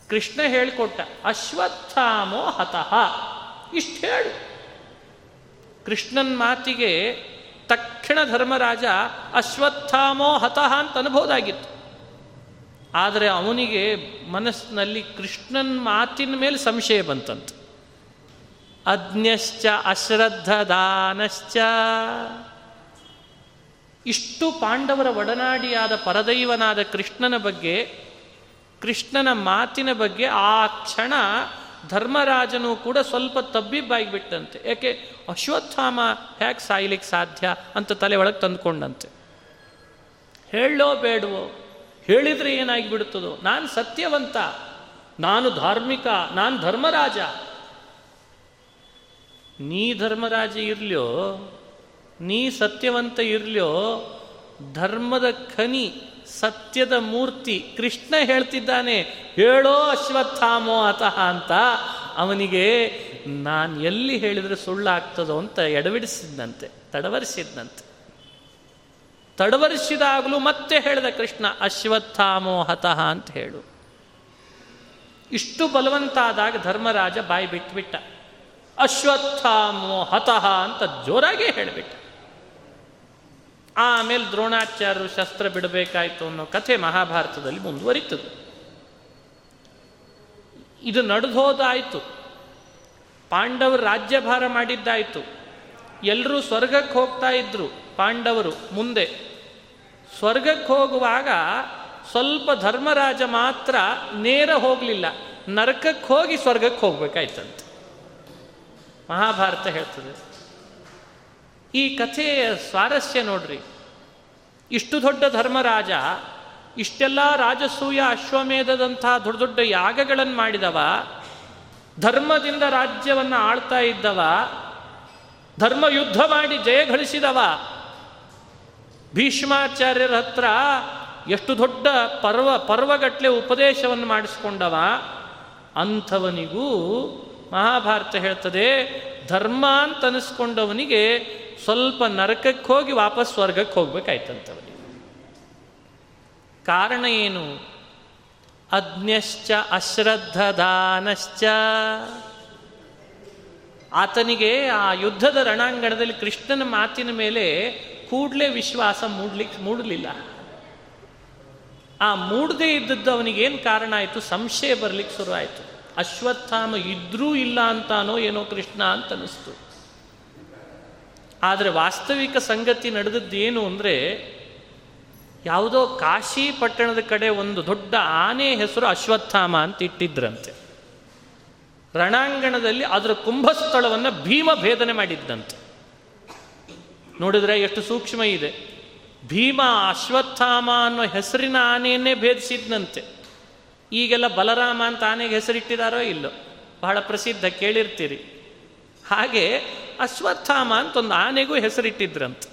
ಕೃಷ್ಣ ಹೇಳಿಕೊಟ್ಟ, ಅಶ್ವತ್ಥಾಮೋ ಹತಃ, ಇಷ್ಟು ಹೇಳು. ಕೃಷ್ಣನ್ ಮಾತಿಗೆ ತಕ್ಷಣ ಧರ್ಮರಾಜ ಅಶ್ವತ್ಥಾಮೋ ಹತಃ ಅಂತ ಅನ್ಬೋದಾಗಿತ್ತು. ಆದರೆ ಅವನಿಗೆ ಮನಸ್ಸಿನಲ್ಲಿ ಕೃಷ್ಣನ ಮಾತಿನ ಮೇಲೆ ಸಂಶಯ ಬಂತಂತ. ಅಜ್ಞಶ್ಚ ಅಶ್ರದ್ಧದಾನಶ್ಚ. ಇಷ್ಟು ಪಾಂಡವರ ಒಡನಾಡಿಯಾದ ಪರದೈವನಾದ ಕೃಷ್ಣನ ಬಗ್ಗೆ, ಕೃಷ್ಣನ ಮಾತಿನ ಬಗ್ಗೆ ಆ ಕ್ಷಣ ಧರ್ಮರಾಜನು ಕೂಡ ಸ್ವಲ್ಪ ತಬ್ಬಿಬ್ಬಾಗಿಬಿಟ್ಟಂತೆ. ಯಾಕೆ? ಅಶ್ವತ್ಥಾಮ ಹೇಗೆ ಸಾಯ್ಲಿಕ್ಕೆ ಸಾಧ್ಯ ಅಂತ ತಲೆ ಒಳಗೆ ತಂದುಕೊಂಡಂತೆ. ಹೇಳೋ ಬೇಡವೋ? ಹೇಳಿದ್ರೆ ಏನಾಗಿ ಬಿಡುತ್ತದೋ ನಾನು ಸತ್ಯವಂತ, ನಾನು ಧಾರ್ಮಿಕ, ನಾನು ಧರ್ಮರಾಜ. ನೀ ಧರ್ಮರಾಜ ಇರ್ಲಿಯೋ, ನೀ ಸತ್ಯವಂತ ಇರ್ಲಿಯೋ, ಧರ್ಮದ ಖನಿ, ಸತ್ಯದ ಮೂರ್ತಿ, ಕೃಷ್ಣ ಹೇಳ್ತಿದ್ದಾನೆ, ಹೇಳೋ ಅಶ್ವತ್ಥಾಮೋ ಅತಃ ಅಂತ ಅವನಿಗೆ, ನಾನು ಎಲ್ಲಿ ಹೇಳಿದರೆ ಸುಳ್ಳಾಗ್ತದೋ ಅಂತ ಎಡವಿಡಿಸಿದ್ದಂತೆ ತಡವರಿಸಿದ್ದಂತೆ ತಡವರಿಸಿದಾಗಲೂ ಮತ್ತೆ ಹೇಳಿದ ಕೃಷ್ಣ ಅಶ್ವತ್ಥಾಮೋ ಹತಃ ಅಂತ ಹೇಳು. ಇಷ್ಟು ಬಲವಂತ ಆದಾಗ ಧರ್ಮರಾಜ ಬಾಯಿ ಬಿಟ್ಬಿಟ್ಟ. ಅಶ್ವತ್ಥಾಮೋ ಹತಃ ಅಂತ ಜೋರಾಗಿ ಹೇಳಿಬಿಟ್ಟ. ಆಮೇಲೆ ದ್ರೋಣಾಚಾರ್ಯರು ಶಸ್ತ್ರ ಬಿಡಬೇಕಾಯ್ತು ಅನ್ನೋ ಕಥೆ ಮಹಾಭಾರತದಲ್ಲಿ ಮುಂದುವರಿತದೆ. ಇದು ನಡೆದೋದಾಯಿತು. ಪಾಂಡವರು ರಾಜ್ಯಭಾರ ಮಾಡಿದ್ದಾಯಿತು. ಎಲ್ಲರೂ ಸ್ವರ್ಗಕ್ಕೆ ಹೋಗ್ತಾ ಇದ್ರು. ಪಾಂಡವರು ಮುಂದೆ ಸ್ವರ್ಗಕ್ಕೆ ಹೋಗುವಾಗ ಸ್ವಲ್ಪ ಧರ್ಮರಾಜ ಮಾತ್ರ ನೇರ ಹೋಗಲಿಲ್ಲ. ನರಕಕ್ಕೆ ಹೋಗಿ ಸ್ವರ್ಗಕ್ಕೆ ಹೋಗ್ಬೇಕಾಯ್ತಂತೆ. ಮಹಾಭಾರತ ಹೇಳ್ತದೆ. ಈ ಕಥೆಯ ಸ್ವಾರಸ್ಯ ನೋಡ್ರಿ. ಇಷ್ಟು ದೊಡ್ಡ ಧರ್ಮರಾಜ, ಇಷ್ಟೆಲ್ಲ ರಾಜಸೂಯ ಅಶ್ವಮೇಧದಂತಹ ದೊಡ್ಡ ದೊಡ್ಡ ಯಾಗಗಳನ್ನು ಮಾಡಿದವ, ಧರ್ಮದಿಂದ ರಾಜ್ಯವನ್ನು ಆಳ್ತಾ ಇದ್ದವ ಧರ್ಮ ಯುದ್ಧ ಮಾಡಿ ಜಯ ಗಳಿಸಿದವ ಭೀಷ್ಮಾಚಾರ್ಯರ ಹತ್ರ ಎಷ್ಟು ದೊಡ್ಡ ಪರ್ವ, ಪರ್ವಗಟ್ಲೆ ಉಪದೇಶವನ್ನು ಮಾಡಿಸ್ಕೊಂಡವ, ಅಂಥವನಿಗೂ ಮಹಾಭಾರತ ಹೇಳ್ತದೆ, ಧರ್ಮ ಅಂತ ಅನಿಸ್ಕೊಂಡವನಿಗೆ ಸ್ವಲ್ಪ ನರಕಕ್ಕೆ ಹೋಗಿ ವಾಪಸ್ ಸ್ವರ್ಗಕ್ಕೆ ಹೋಗ್ಬೇಕಾಯ್ತಂತವನಿಗೆ. ಕಾರಣ ಏನು? ಅಜ್ಞಶ್ಚ ಅಶ್ರದ್ಧದಾನಶ್ಚ. ಆತನಿಗೆ ಆ ಯುದ್ಧದ ರಣಾಂಗಣದಲ್ಲಿ ಕೃಷ್ಣನ ಮಾತಿನ ಮೇಲೆ ಕೂಡಲೇ ವಿಶ್ವಾಸ ಮೂಡ್ಲಿಕ್ಕೆ ಮೂಡಲಿಲ್ಲ. ಆ ಮೂಡದೇ ಇದ್ದದ್ದು ಅವನಿಗೇನು ಕಾರಣ ಆಯಿತು? ಸಂಶಯ ಬರಲಿಕ್ಕೆ ಶುರು ಆಯಿತು ಅಶ್ವತ್ಥಾಮ ಇದ್ರೂ ಇಲ್ಲ ಅಂತಾನೋ ಏನೋ ಕೃಷ್ಣ ಅಂತ ಅನ್ನಿಸ್ತು. ಆದರೆ ವಾಸ್ತವಿಕ ಸಂಗತಿ ನಡೆದದ್ದೇನು ಅಂದರೆ, ಯಾವುದೋ ಕಾಶಿ ಪಟ್ಟಣದ ಕಡೆ ಒಂದು ದೊಡ್ಡ ಆನೆ ಹೆಸರು ಅಶ್ವತ್ಥಾಮ ಅಂತ ಇಟ್ಟಿದ್ರಂತೆ. ರಣಾಂಗಣದಲ್ಲಿ ಅದರ ಕುಂಭಸ್ಥಳವನ್ನು ಭೀಮ ಭೇದನೆ ಮಾಡಿದ್ದಂತೆ. ನೋಡಿದ್ರೆ ಎಷ್ಟು ಸೂಕ್ಷ್ಮ ಇದೆ. ಭೀಮ ಅಶ್ವತ್ಥಾಮ ಅನ್ನೋ ಹೆಸರಿನ ಆನೆಯನ್ನೇ ಭೇದಿಸಿದ್ನಂತೆ. ಈಗೆಲ್ಲ ಬಲರಾಮ ಅಂತ ಆನೆಗೆ ಹೆಸರಿಟ್ಟಿದಾರೋ ಇಲ್ಲೋ? ಬಹಳ ಪ್ರಸಿದ್ಧ, ಕೇಳಿರ್ತೀರಿ. ಹಾಗೆ ಅಶ್ವತ್ಥಾಮ ಅಂತ ಒಂದು ಆನೆಗೂ ಹೆಸರಿಟ್ಟಿದ್ರಂತೆ.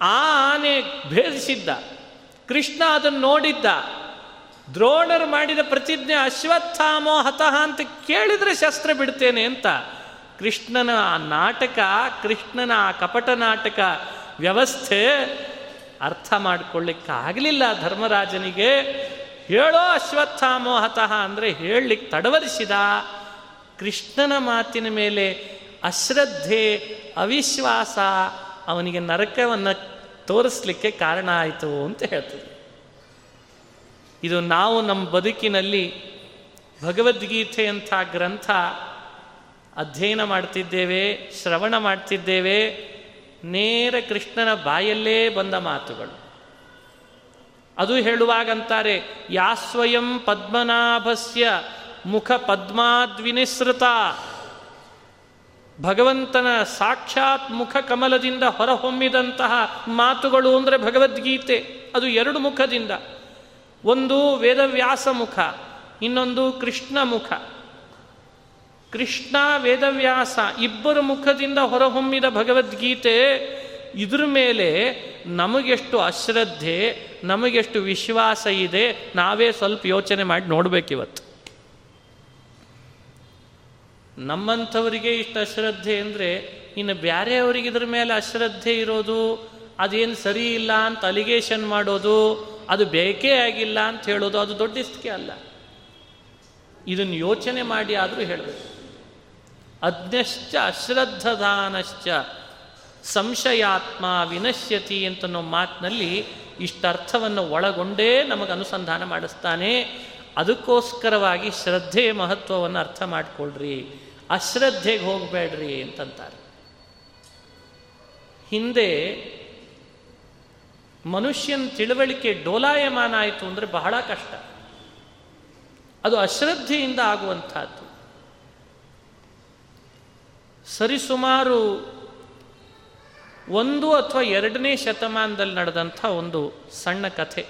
ಆ ಆನೆ ಭೇದಿಸಿದ್ದ, ಕೃಷ್ಣ ಅದನ್ನು ನೋಡಿದ್ದ, ದ್ರೋಣರು ಮಾಡಿದ ಪ್ರತಿಜ್ಞೆ ಅಶ್ವತ್ಥಾಮೋ ಹತಃ ಅಂತ ಕೇಳಿದ್ರೆ ಶಸ್ತ್ರ ಬಿಡ್ತೇನೆ ಅಂತ ಕೃಷ್ಣನ ಆ ನಾಟಕ, ಕೃಷ್ಣನ ಆ ಕಪಟ ನಾಟಕ ವ್ಯವಸ್ಥೆ ಅರ್ಥ ಮಾಡಿಕೊಳ್ಳಿಕ್ಕಾಗಲಿಲ್ಲ ಧರ್ಮರಾಜನಿಗೆ. ಹೇಳೋ ಅಶ್ವತ್ಥಾಮೋಹತಃ ಅಂದರೆ ಹೇಳಲಿಕ್ಕೆ ತಡವರಿಸಿದ. ಕೃಷ್ಣನ ಮಾತಿನ ಮೇಲೆ ಅಶ್ರದ್ಧೆ, ಅವಿಶ್ವಾಸ ಅವನಿಗೆ ನರಕವನ್ನು ತೋರಿಸ್ಲಿಕ್ಕೆ ಕಾರಣ ಆಯಿತು ಅಂತ ಹೇಳ್ತದೆ ಇದು ನಾವು ನಮ್ಮ ಬದುಕಿನಲ್ಲಿ ಭಗವದ್ಗೀತೆಯಂಥ ಗ್ರಂಥ ಅಧ್ಯಯನ ಮಾಡ್ತಿದ್ದೇವೆ, ಶ್ರವಣ ಮಾಡ್ತಿದ್ದೇವೆ, ನೇರ ಕೃಷ್ಣನ ಬಾಯಲ್ಲೇ ಬಂದ ಮಾತುಗಳು. ಅದು ಹೇಳುವಾಗಂತಾರೆ, ಯಾ ಸ್ವಯಂ ಪದ್ಮನಾಭಸ್ಯ ಮುಖ ಪದ್ಮಾದ್ವಿನಿಸೃತ. ಭಗವಂತನ ಸಾಕ್ಷಾತ್ ಮುಖ ಕಮಲದಿಂದ ಹೊರಹೊಮ್ಮಿದಂತಹ ಮಾತುಗಳು ಅಂದರೆ ಭಗವದ್ಗೀತೆ. ಅದು ಎರಡು ಮುಖದಿಂದ. ಒಂದು ವೇದವ್ಯಾಸ ಮುಖ, ಇನ್ನೊಂದು ಕೃಷ್ಣ ಮುಖ. ಕೃಷ್ಣ ವೇದವ್ಯಾಸ ಇಬ್ಬರ ಮುಖದಿಂದ ಹೊರಹೊಮ್ಮಿದ ಭಗವದ್ಗೀತೆ ಇದ್ರ ಮೇಲೆ ನಮಗೆಷ್ಟು ಅಶ್ರದ್ಧೆ, ನಮಗೆಷ್ಟು ವಿಶ್ವಾಸ ಇದೆ, ನಾವೇ ಸ್ವಲ್ಪ ಯೋಚನೆ ಮಾಡಿ ನೋಡ್ಬೇಕಿವತ್ತು ನಮ್ಮಂಥವರಿಗೆ ಇಷ್ಟು ಅಶ್ರದ್ಧೆ ಅಂದರೆ, ಇನ್ನು ಬೇರೆಯವರಿಗೆ ಇದ್ರ ಮೇಲೆ ಅಶ್ರದ್ಧೆ ಇರೋದು, ಅದೇನು ಸರಿ ಇಲ್ಲ ಅಂತ ಅಲಿಗೇಷನ್ ಮಾಡೋದು, ಅದು ಬೇಕೇ ಆಗಿಲ್ಲ ಅಂತ ಹೇಳೋದು, ಅದು ದೊಡ್ಡ ಅಲ್ಲ. ಇದನ್ನು ಯೋಚನೆ ಮಾಡಿ ಆದರೂ ಹೇಳಬೇಕು. ಅಜ್ಞಶ್ಚ ಅಶ್ರದ್ಧದಾನಶ್ಚ, ಸಂಶಯಾತ್ಮ ವಿನಶ್ಯತಿ ಅಂತನೋ ಮಾತಿನಲ್ಲಿ ಇಷ್ಟರ್ಥವನ್ನು ಒಳಗೊಂಡೇ ನಮಗೆ ಅನುಸಂಧಾನ ಮಾಡಿಸ್ತಾನೆ. ಅದಕ್ಕೋಸ್ಕರವಾಗಿ ಶ್ರದ್ಧೆಯ ಮಹತ್ವವನ್ನು ಅರ್ಥ ಮಾಡಿಕೊಳ್ಳ್ರಿ ಅಶ್ರದ್ಧೆಗೆ ಹೋಗಬೇಡ್ರಿ ಅಂತಂತಾರೆ. ಹಿಂದೆ ಮನುಷ್ಯನ ತಿಳುವಳಿಕೆ ಡೋಲಾಯಮಾನ ಆಯಿತು ಅಂದರೆ ಬಹಳ ಕಷ್ಟ. ಅದು ಅಶ್ರದ್ಧೆಯಿಂದ ಆಗುವಂಥದ್ದು. ಸರಿಸುಮಾರು ಒಂದು ಅಥವಾ ಎರಡನೇ ಶತಮಾನದಲ್ಲಿ ನಡೆದಂಥ ಒಂದು ಸಣ್ಣ ಕಥೆ.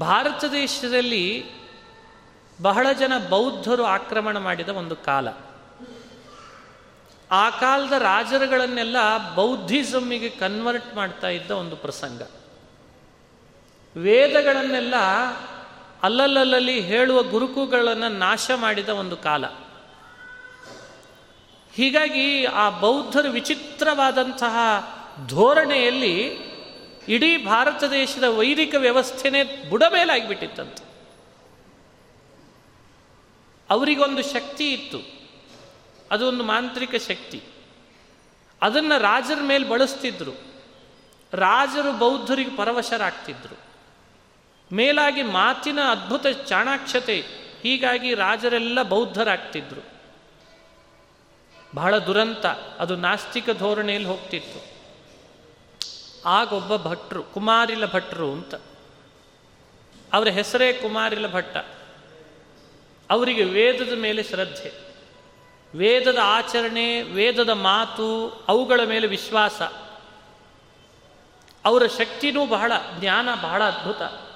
ಭಾರತ ದೇಶದಲ್ಲಿ ಬಹಳ ಜನ ಬೌದ್ಧರು ಆಕ್ರಮಣ ಮಾಡಿದ ಒಂದು ಕಾಲ. ಆ ಕಾಲದ ರಾಜರುಗಳನ್ನೆಲ್ಲ ಬೌದ್ಧಿಸಮ್ಮಿಗೆ ಕನ್ವರ್ಟ್ ಮಾಡ್ತಾ ಇದ್ದ ಒಂದು ಪ್ರಸಂಗ. ವೇದಗಳನ್ನೆಲ್ಲ ಅಲ್ಲಲ್ಲಲ್ಲಿ ಹೇಳುವ ಗುರುಕುಗಳನ್ನು ನಾಶ ಮಾಡಿದ ಒಂದು ಕಾಲ. ಹೀಗಾಗಿ ಆ ಬೌದ್ಧರು ವಿಚಿತ್ರವಾದಂತಹ ಧೋರಣೆಯಲ್ಲಿ ಇಡೀ ಭಾರತ ದೇಶದ ವೈದಿಕ ವ್ಯವಸ್ಥೆನೇ ಬುಡಮೇಲಾಗಿಬಿಟ್ಟಿತ್ತಂತೆ. ಅವರಿಗೊಂದು ಶಕ್ತಿ ಇತ್ತು. ಅದೊಂದು ಮಾಂತ್ರಿಕ ಶಕ್ತಿ. ಅದನ್ನು ರಾಜರ ಮೇಲೆ ಬಳಸ್ತಿದ್ರು. ರಾಜರು ಬೌದ್ಧರಿಗೆ ಪರವಶರಾಗ್ತಿದ್ರು. ಮೇಲಾಗಿ ಮಾತಿನ ಅದ್ಭುತ ಚಾಣಾಕ್ಷತೆ. ಹೀಗಾಗಿ ರಾಜರೆಲ್ಲ ಬೌದ್ಧರಾಗ್ತಿದ್ರು. ಬಹಳ ದುರಂತ, ಅದು ನಾಸ್ತಿಕ ಧೋರಣೆಯಲ್ಲಿ ಹೋಗ್ತಿತ್ತು. ಆಗೊಬ್ಬ ಭಟ್ರು, ಕುಮಾರಿಲ ಭಟ್ರು ಅಂತ. ಅವರ ಹೆಸರೇ ಕುಮಾರಿಲ ಭಟ್ಟ. ಅವರಿಗೆ ವೇದದ ಮೇಲೆ ಶ್ರದ್ಧೆ. ವೇದದ ಆಚರಣೆ, ವೇದದ ಮಾತು, ಅವುಗಳ ಮೇಲೆ ವಿಶ್ವಾಸ. ಅವರ ಶಕ್ತಿನೂ ಬಹಳ, ಜ್ಞಾನ ಬಹಳ ಅದ್ಭುತ.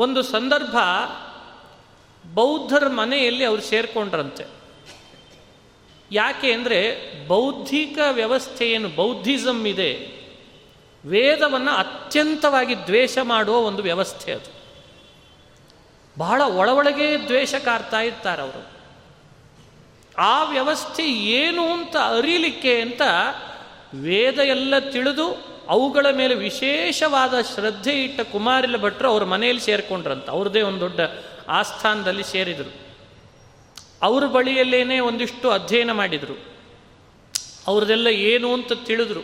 ಒಂದು ಸಂದರ್ಭ ಬೌದ್ಧರ ಮನೆಯಲ್ಲಿ ಅವರು ಸೇರ್ಕೊಂಡ್ರಂತೆ. ಯಾಕೆ ಅಂದರೆ ಬೌದ್ಧಿಕ ವ್ಯವಸ್ಥೆ ಏನು ಬೌದ್ಧಿಸಮ್ ಇದೆ. ವೇದವನ್ನು ಅತ್ಯಂತವಾಗಿ ದ್ವೇಷ ಮಾಡುವ ಒಂದು ವ್ಯವಸ್ಥೆ ಅದು. ಬಹಳ ಒಳಗೆ ದ್ವೇಷ ಕಾರ್ತಾ ಇರ್ತಾರೆ ಅವರು. ಆ ವ್ಯವಸ್ಥೆ ಏನು ಅಂತ ಅರಿಲಿಕ್ಕೆ ಅಂತ ವೇದ ಎಲ್ಲ ತಿಳಿದು ಅವುಗಳ ಮೇಲೆ ವಿಶೇಷವಾದ ಶ್ರದ್ಧೆ ಇಟ್ಟ ಕುಮಾರಿಲ ಭಟ್ರು ಅವ್ರ ಮನೆಯಲ್ಲಿ ಸೇರಿಕೊಂಡ್ರಂತ. ಅವ್ರದ್ದೇ ಒಂದು ದೊಡ್ಡ ಆಸ್ಥಾನದಲ್ಲಿ ಸೇರಿದರು. ಅವ್ರ ಬಳಿಯಲ್ಲೇನೆ ಒಂದಿಷ್ಟು ಅಧ್ಯಯನ ಮಾಡಿದರು. ಅವ್ರದೆಲ್ಲ ಏನು ಅಂತ ತಿಳಿದ್ರು.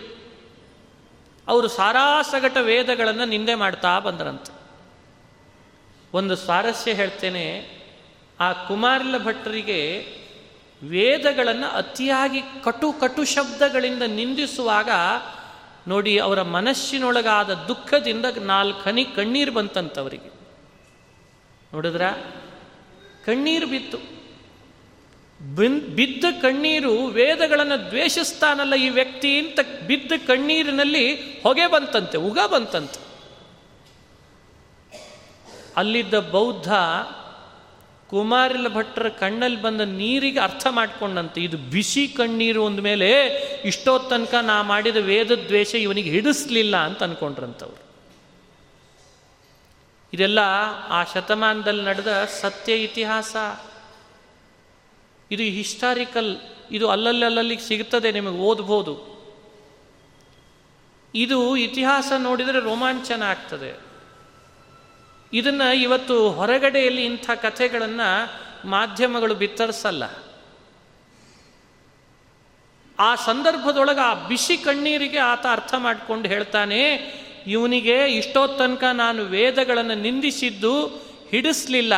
ಅವರು ಸಾರಾಸಗಟ ವೇದಗಳನ್ನು ನಿಂದೆ ಮಾಡ್ತಾ ಬಂದ್ರಂತೆ. ಒಂದು ಸ್ವಾರಸ್ಯ ಹೇಳ್ತೇನೆ, ಆ ಕುಮಾರಿಲ ಭಟ್ರಿಗೆ ವೇದಗಳನ್ನು ಅತಿಯಾಗಿ ಕಟು ಕಟು ಶಬ್ದಗಳಿಂದ ನಿಂದಿಸುವಾಗ ನೋಡಿ, ಅವರ ಮನಸ್ಸಿನೊಳಗಾದ ದುಃಖದಿಂದ ನಾಲ್ಕು ಹನಿ ಕಣ್ಣೀರು ಬಂತಂತವರಿಗೆ. ನೋಡಿದ್ರ? ಕಣ್ಣೀರು ಬಿತ್ತು. ಬಿದ್ದ ಕಣ್ಣೀರು ವೇದಗಳನ್ನು ದ್ವೇಷಿಸ್ತಾನಲ್ಲ ಈ ವ್ಯಕ್ತಿ ಅಂತ ಬಿದ್ದ ಕಣ್ಣೀರಿನಲ್ಲಿ ಹೊಗೆ ಬಂತಂತೆ, ಉಗ ಬಂತಂತೆ. ಅಲ್ಲಿದ್ದ ಬೌದ್ಧ ಕುಮಾರಿಲ ಭಟ್ರ ಕಣ್ಣಲ್ಲಿ ಬಂದ ನೀರಿಗೆ ಅರ್ಥ ಮಾಡ್ಕೊಂಡಂತೆ. ಇದು ಬಿಸಿ ಕಣ್ಣೀರು ಅಂದ ಮೇಲೆ ಇಷ್ಟೋ ತನಕ ನಾ ಮಾಡಿದ ವೇದ ದ್ವೇಷ ಇವನಿಗೆ ಹಿಡಿಸ್ಲಿಲ್ಲ ಅಂತ ಅನ್ಕೊಂಡ್ರಂಥವ್ರು ಇದೆಲ್ಲ ಆ ಶತಮಾನದಲ್ಲಿ ನಡೆದ ಸತ್ಯ ಇತಿಹಾಸ. ಇದು ಹಿಸ್ಟಾರಿಕಲ್, ಇದು ಅಲ್ಲಲ್ಲಿ ಸಿಗ್ತದೆ ನಿಮಗೆ ಓದ್ಬೋದು. ಇದು ಇತಿಹಾಸ ನೋಡಿದರೆ ರೋಮಾಂಚನ ಆಗ್ತದೆ. ಇದನ್ನು ಇವತ್ತು ಹೊರಗಡೆಯಲ್ಲಿ ಇಂಥ ಕಥೆಗಳನ್ನು ಮಾಧ್ಯಮಗಳು ಬಿತ್ತರಿಸಲ್ಲ. ಆ ಸಂದರ್ಭದೊಳಗೆ ಆ ಬಿಸಿ ಕಣ್ಣೀರಿಗೆ ಆತ ಅರ್ಥ ಮಾಡಿಕೊಂಡು ಹೇಳ್ತಾನೆ, ಇವನಿಗೆ ಇಷ್ಟೋ ತನಕ ನಾನು ವೇದಗಳನ್ನು ನಿಂದಿಸಿದ್ದು ಹಿಡಿಸ್ಲಿಲ್ಲ.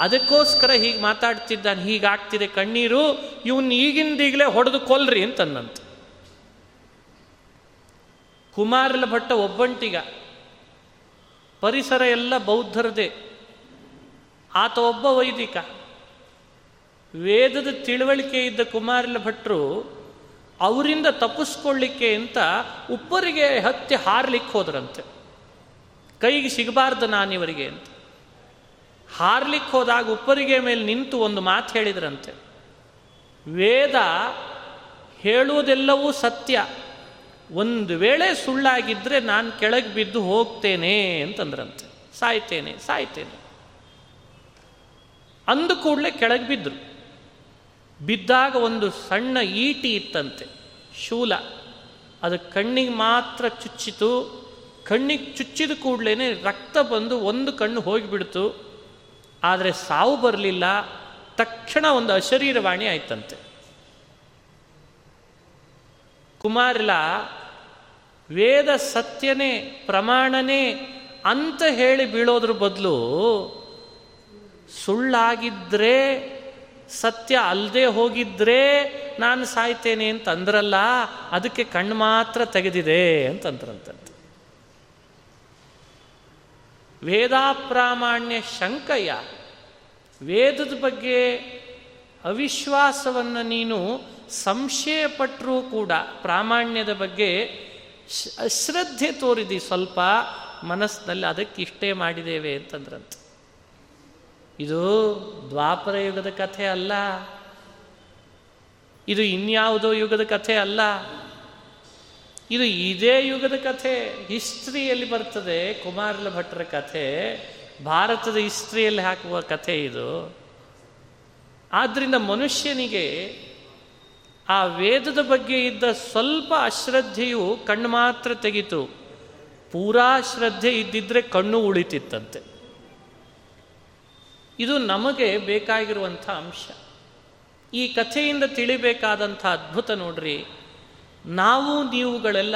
ಅದಕ್ಕೋಸ್ಕರ ಹೀಗೆ ಮಾತಾಡ್ತಿದ್ದಾನೆ ಹೀಗಾಗ್ತಿದೆ ಕಣ್ಣೀರು. ಇವನ್ ಈಗಿಂದೀಗಲೇ ಹೊಡೆದು ಕೊಲ್ರಿ ಅಂತನ್ನಂತ. ಕುಮಾರಲ ಭಟ್ಟ ಒಬ್ಬಂಟಿಗ ಪರಿಸರ ಎಲ್ಲ ಬೌದ್ಧರದೇ. ಆತ ಒಬ್ಬ ವೈದಿಕ. ವೇದದ ತಿಳುವಳಿಕೆ ಇದ್ದ ಕುಮಾರಿಲ ಭಟ್ರು ಅವರಿಂದ ತಪ್ಪಿಸ್ಕೊಳ್ಳಿಕ್ಕೆ ಅಂತ ಉಪ್ಪರಿಗೆ ಹತ್ತಿ ಹಾರ್ಲಿಕ್ಕೆ ಹೋದ್ರಂತೆ. ಕೈಗೆ ಸಿಗಬಾರ್ದು ನಾನಿವರಿಗೆ ಅಂತ. ಹಾರ್ಲಿಕ್ಕೆ ಹೋದಾಗ ಉಪ್ಪರಿಗೆ ಮೇಲೆ ನಿಂತು ಒಂದು ಮಾತು ಹೇಳಿದ್ರಂತೆ. ವೇದ ಹೇಳುವುದೆಲ್ಲವೂ ಸತ್ಯ. ಒಂದು ವೇಳೆ ಸುಳ್ಳಾಗಿದ್ದರೆ ನಾನು ಕೆಳಗೆ ಬಿದ್ದು ಹೋಗ್ತೇನೆ ಅಂತಂದ್ರಂತೆ. ಸಾಯ್ತೇನೆ ಸಾಯ್ತೇನೆ. ಅಂದ ಕೂಡಲೇ ಕೆಳಗೆ ಬಿದ್ದರು ಬಿದ್ದಾಗ ಒಂದು ಸಣ್ಣ ಈಟಿ ಇತ್ತಂತೆ, ಶೂಲ. ಅದು ಕಣ್ಣಿಗೆ ಮಾತ್ರ ಚುಚ್ಚಿತು. ಕಣ್ಣಿಗೆ ಚುಚ್ಚಿದ ಕೂಡಲೇ ರಕ್ತ ಬಂದು ಒಂದು ಕಣ್ಣು ಹೋಗಿಬಿಡ್ತು. ಆದರೆ ಸಾವು ಬರಲಿಲ್ಲ. ತಕ್ಷಣ ಒಂದು ಅಶರೀರವಾಣಿ ಆಯ್ತಂತೆ. ಕುಮಾರಿಲ, ವೇದ ಸತ್ಯನೇ, ಪ್ರಮಾಣನೇ ಅಂತ ಹೇಳಿ ಬೀಳೋದ್ರ ಬದಲು ಸುಳ್ಳಾಗಿದ್ರೆ, ಸತ್ಯ ಅಲ್ಲದೆ ಹೋಗಿದ್ರೆ ನಾನು ಸಾಯ್ತೇನೆ ಅಂತ ಅಂದ್ರಲ್ಲ ಅದಕ್ಕೆ ಕಣ್ಣು ಮಾತ್ರ ತೆಗೆದಿದೆ ಅಂತಂದ್ರಂತ ವೇದಾಪ್ರಾಮಾಣ್ಯ ಶಂಕಯ್ಯ, ವೇದದ ಬಗ್ಗೆ ಅವಿಶ್ವಾಸವನ್ನು ನೀನು ಸಂಶಯಪಟ್ಟರೂ ಕೂಡ ಪ್ರಾಮಾಣ್ಯದ ಬಗ್ಗೆ ಅಶ್ರದ್ಧೆ ತೋರಿದಿ ಸ್ವಲ್ಪ ಮನಸ್ಸಿನಲ್ಲಿ ಅದಕ್ಕೆ ಇಷ್ಟೇ ಮಾಡಿದ್ದೇವೆ ಅಂತಂದ್ರಂತ. ಇದು ದ್ವಾಪರ ಯುಗದ ಕಥೆ ಅಲ್ಲ. ಇದು ಇನ್ಯಾವುದೋ ಯುಗದ ಕಥೆ ಅಲ್ಲ. ಇದು ಇದೇ ಯುಗದ ಕಥೆ. ಹಿಸ್ಟ್ರಿಯಲ್ಲಿ ಬರ್ತದೆ ಕುಮಾರಲ ಭಟ್ರ ಕಥೆ. ಭಾರತದ ಹಿಸ್ಟ್ರಿಯಲ್ಲಿ ಹಾಕುವ ಕಥೆ ಇದು. ಆದ್ದರಿಂದ ಮನುಷ್ಯನಿಗೆ ಆ ವೇದದ ಬಗ್ಗೆ ಇದ್ದ ಸ್ವಲ್ಪ ಅಶ್ರದ್ಧೆಯು ಕಣ್ಣು ಮಾತ್ರ ತೆಗಿತು. ಪೂರಾ ಶ್ರದ್ಧೆ ಇದ್ದಿದ್ರೆ ಕಣ್ಣು ಉಳಿತಿತ್ತಂತೆ. ಇದು ನಮಗೆ ಬೇಕಾಗಿರುವಂಥ ಅಂಶ. ಈ ಕಥೆಯಿಂದ ತಿಳಿಬೇಕಾದಂಥ ಅದ್ಭುತ ನೋಡ್ರಿ. ನಾವು ನೀವುಗಳೆಲ್ಲ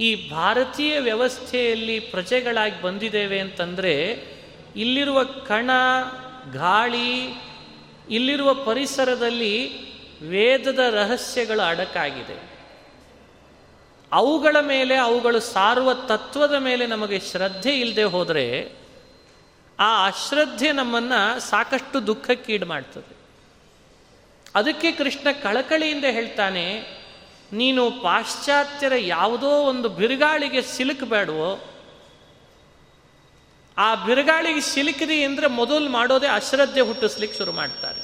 ಈ ಭಾರತೀಯ ವ್ಯವಸ್ಥೆಯಲ್ಲಿ ಪ್ರಜೆಗಳಾಗಿ ಬಂದಿದ್ದೇವೆ ಅಂತಂದರೆ, ಇಲ್ಲಿರುವ ಕಣ, ಗಾಳಿ, ಇಲ್ಲಿರುವ ಪರಿಸರದಲ್ಲಿ ವೇದದ ರಹಸ್ಯಗಳು ಅಡಕಾಗಿದೆ. ಅವುಗಳ ಮೇಲೆ ಅವುಗಳು ಸಾರುವ ತತ್ವದ ಮೇಲೆ ನಮಗೆ ಶ್ರದ್ಧೆ ಇಲ್ಲದೆ ಹೋದರೆ ಆ ಅಶ್ರದ್ಧೆ ನಮ್ಮನ್ನು ಸಾಕಷ್ಟು ದುಃಖಕ್ಕೀಡು ಮಾಡ್ತದೆ ಅದಕ್ಕೆ ಕೃಷ್ಣ ಕಳಕಳಿಯಿಂದ ಹೇಳ್ತಾನೆ, ನೀನು ಪಾಶ್ಚಾತ್ಯರ ಯಾವುದೋ ಒಂದು ಬಿರುಗಾಳಿಗೆ ಸಿಲುಕಬೇಡವೋ, ಆ ಬಿರುಗಾಳಿಗೆ ಸಿಲುಕಿದೆ ಅಂದರೆ ಮೊದಲು ಮಾಡೋದೇ ಅಶ್ರದ್ಧೆ ಹುಟ್ಟಿಸ್ಲಿಕ್ಕೆ ಶುರು ಮಾಡ್ತಾರೆ.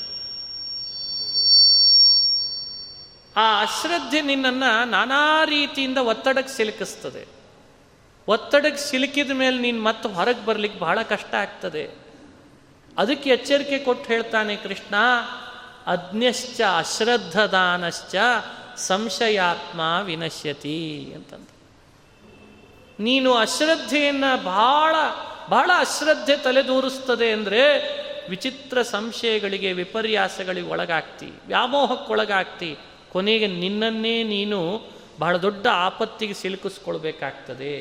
ಆ ಅಶ್ರದ್ಧೆ ನಿನ್ನನ್ನು ನಾನಾ ರೀತಿಯಿಂದ ಒತ್ತಡಕ್ಕೆ ಸಿಲುಕಿಸ್ತದೆ. ಒತ್ತಡಕ್ಕೆ ಸಿಲುಕಿದ ಮೇಲೆ ನೀನು ಮತ್ತೆ ಹೊರಗೆ ಬರ್ಲಿಕ್ಕೆ ಬಹಳ ಕಷ್ಟ ಆಗ್ತದೆ. ಅದಕ್ಕೆ ಎಚ್ಚರಿಕೆ ಕೊಟ್ಟು ಹೇಳ್ತಾನೆ ಕೃಷ್ಣ ಅಜ್ಞಶ್ಚ ಅಶ್ರದ್ಧದಾನಶ್ಚ ಸಂಶಯಾತ್ಮ ವಿನಶ್ಯತಿ ಅಂತಂದ. ನೀನು ಅಶ್ರದ್ಧೆಯನ್ನು ಬಹಳ ಬಹಳ ಅಶ್ರದ್ಧೆ ತಲೆದೂರಿಸ್ತದೆ ಅಂದರೆ ವಿಚಿತ್ರ ಸಂಶಯಗಳಿಗೆ, ವಿಪರ್ಯಾಸಗಳಿಗೆ ಒಳಗಾಗ್ತಿ, ವ್ಯಾಮೋಹಕ್ಕೊಳಗಾಗ್ತಿ ಕೊನೆಗೆ ನಿನ್ನನ್ನೇ ನೀನು ಬಹಳ ದೊಡ್ಡ ಆಪತ್ತಿಗೆ ಸಿಲುಕಿಸ್ಕೊಳ್ಬೇಕಾಗ್ತದೆ.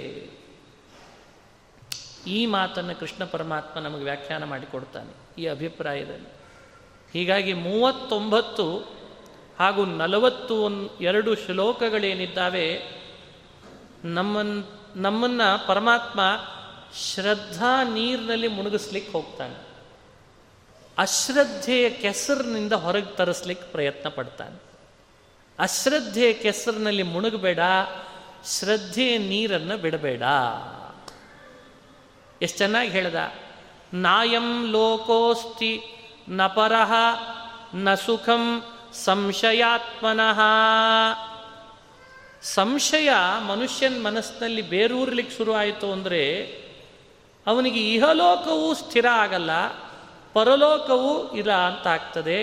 ಈ ಮಾತನ್ನು ಕೃಷ್ಣ ಪರಮಾತ್ಮ ನಮಗೆ ವ್ಯಾಖ್ಯಾನ ಮಾಡಿಕೊಡ್ತಾನೆ ಈ ಅಭಿಪ್ರಾಯದಲ್ಲಿ. ಹೀಗಾಗಿ ಮೂವತ್ತೊಂಬತ್ತು ಹಾಗೂ ನಲವತ್ತು ಎರಡು ಶ್ಲೋಕಗಳೇನಿದ್ದಾವೆ, ನಮ್ಮನ್, ನಮ್ಮನ್ನು ಪರಮಾತ್ಮ ಶ್ರದ್ಧಾ ನೀರಿನಲ್ಲಿ ಮುಳುಗಿಸ್ಲಿಕ್ಕೆ ಹೋಗ್ತಾನೆ. ಅಶ್ರದ್ಧೆಯ ಕೆಸರಿನಿಂದ ಹೊರಗೆ ತರಿಸ್ಲಿಕ್ಕೆ ಪ್ರಯತ್ನ ಪಡ್ತಾನೆ. ಅಶ್ರದ್ಧೆಯ ಕೆಸರಿನಲ್ಲಿ ಮುಳುಗಬೇಡ ಶ್ರದ್ಧೆ ನೀರನ್ನು ಬಿಡಬೇಡ. ಎಷ್ಟು ಚೆನ್ನಾಗಿ ಹೇಳ್ದ. ನಾಯಂ ಲೋಕೋಸ್ತಿ ನ ಪರಹ ನ ಸುಖಂ ಸಂಶಯಾತ್ಮನಃ. ಸಂಶಯ ಮನುಷ್ಯನ ಮನಸ್ಸಿನಲ್ಲಿ ಬೇರೂರ್ಲಿಕ್ಕೆ ಶುರು ಆಯಿತು ಅಂದರೆ ಅವನಿಗೆ ಇಹಲೋಕವೂ ಸ್ಥಿರ ಆಗಲ್ಲ, ಪರಲೋಕವೂ ಇಲ್ಲ ಅಂತ ಆಗ್ತದೆ.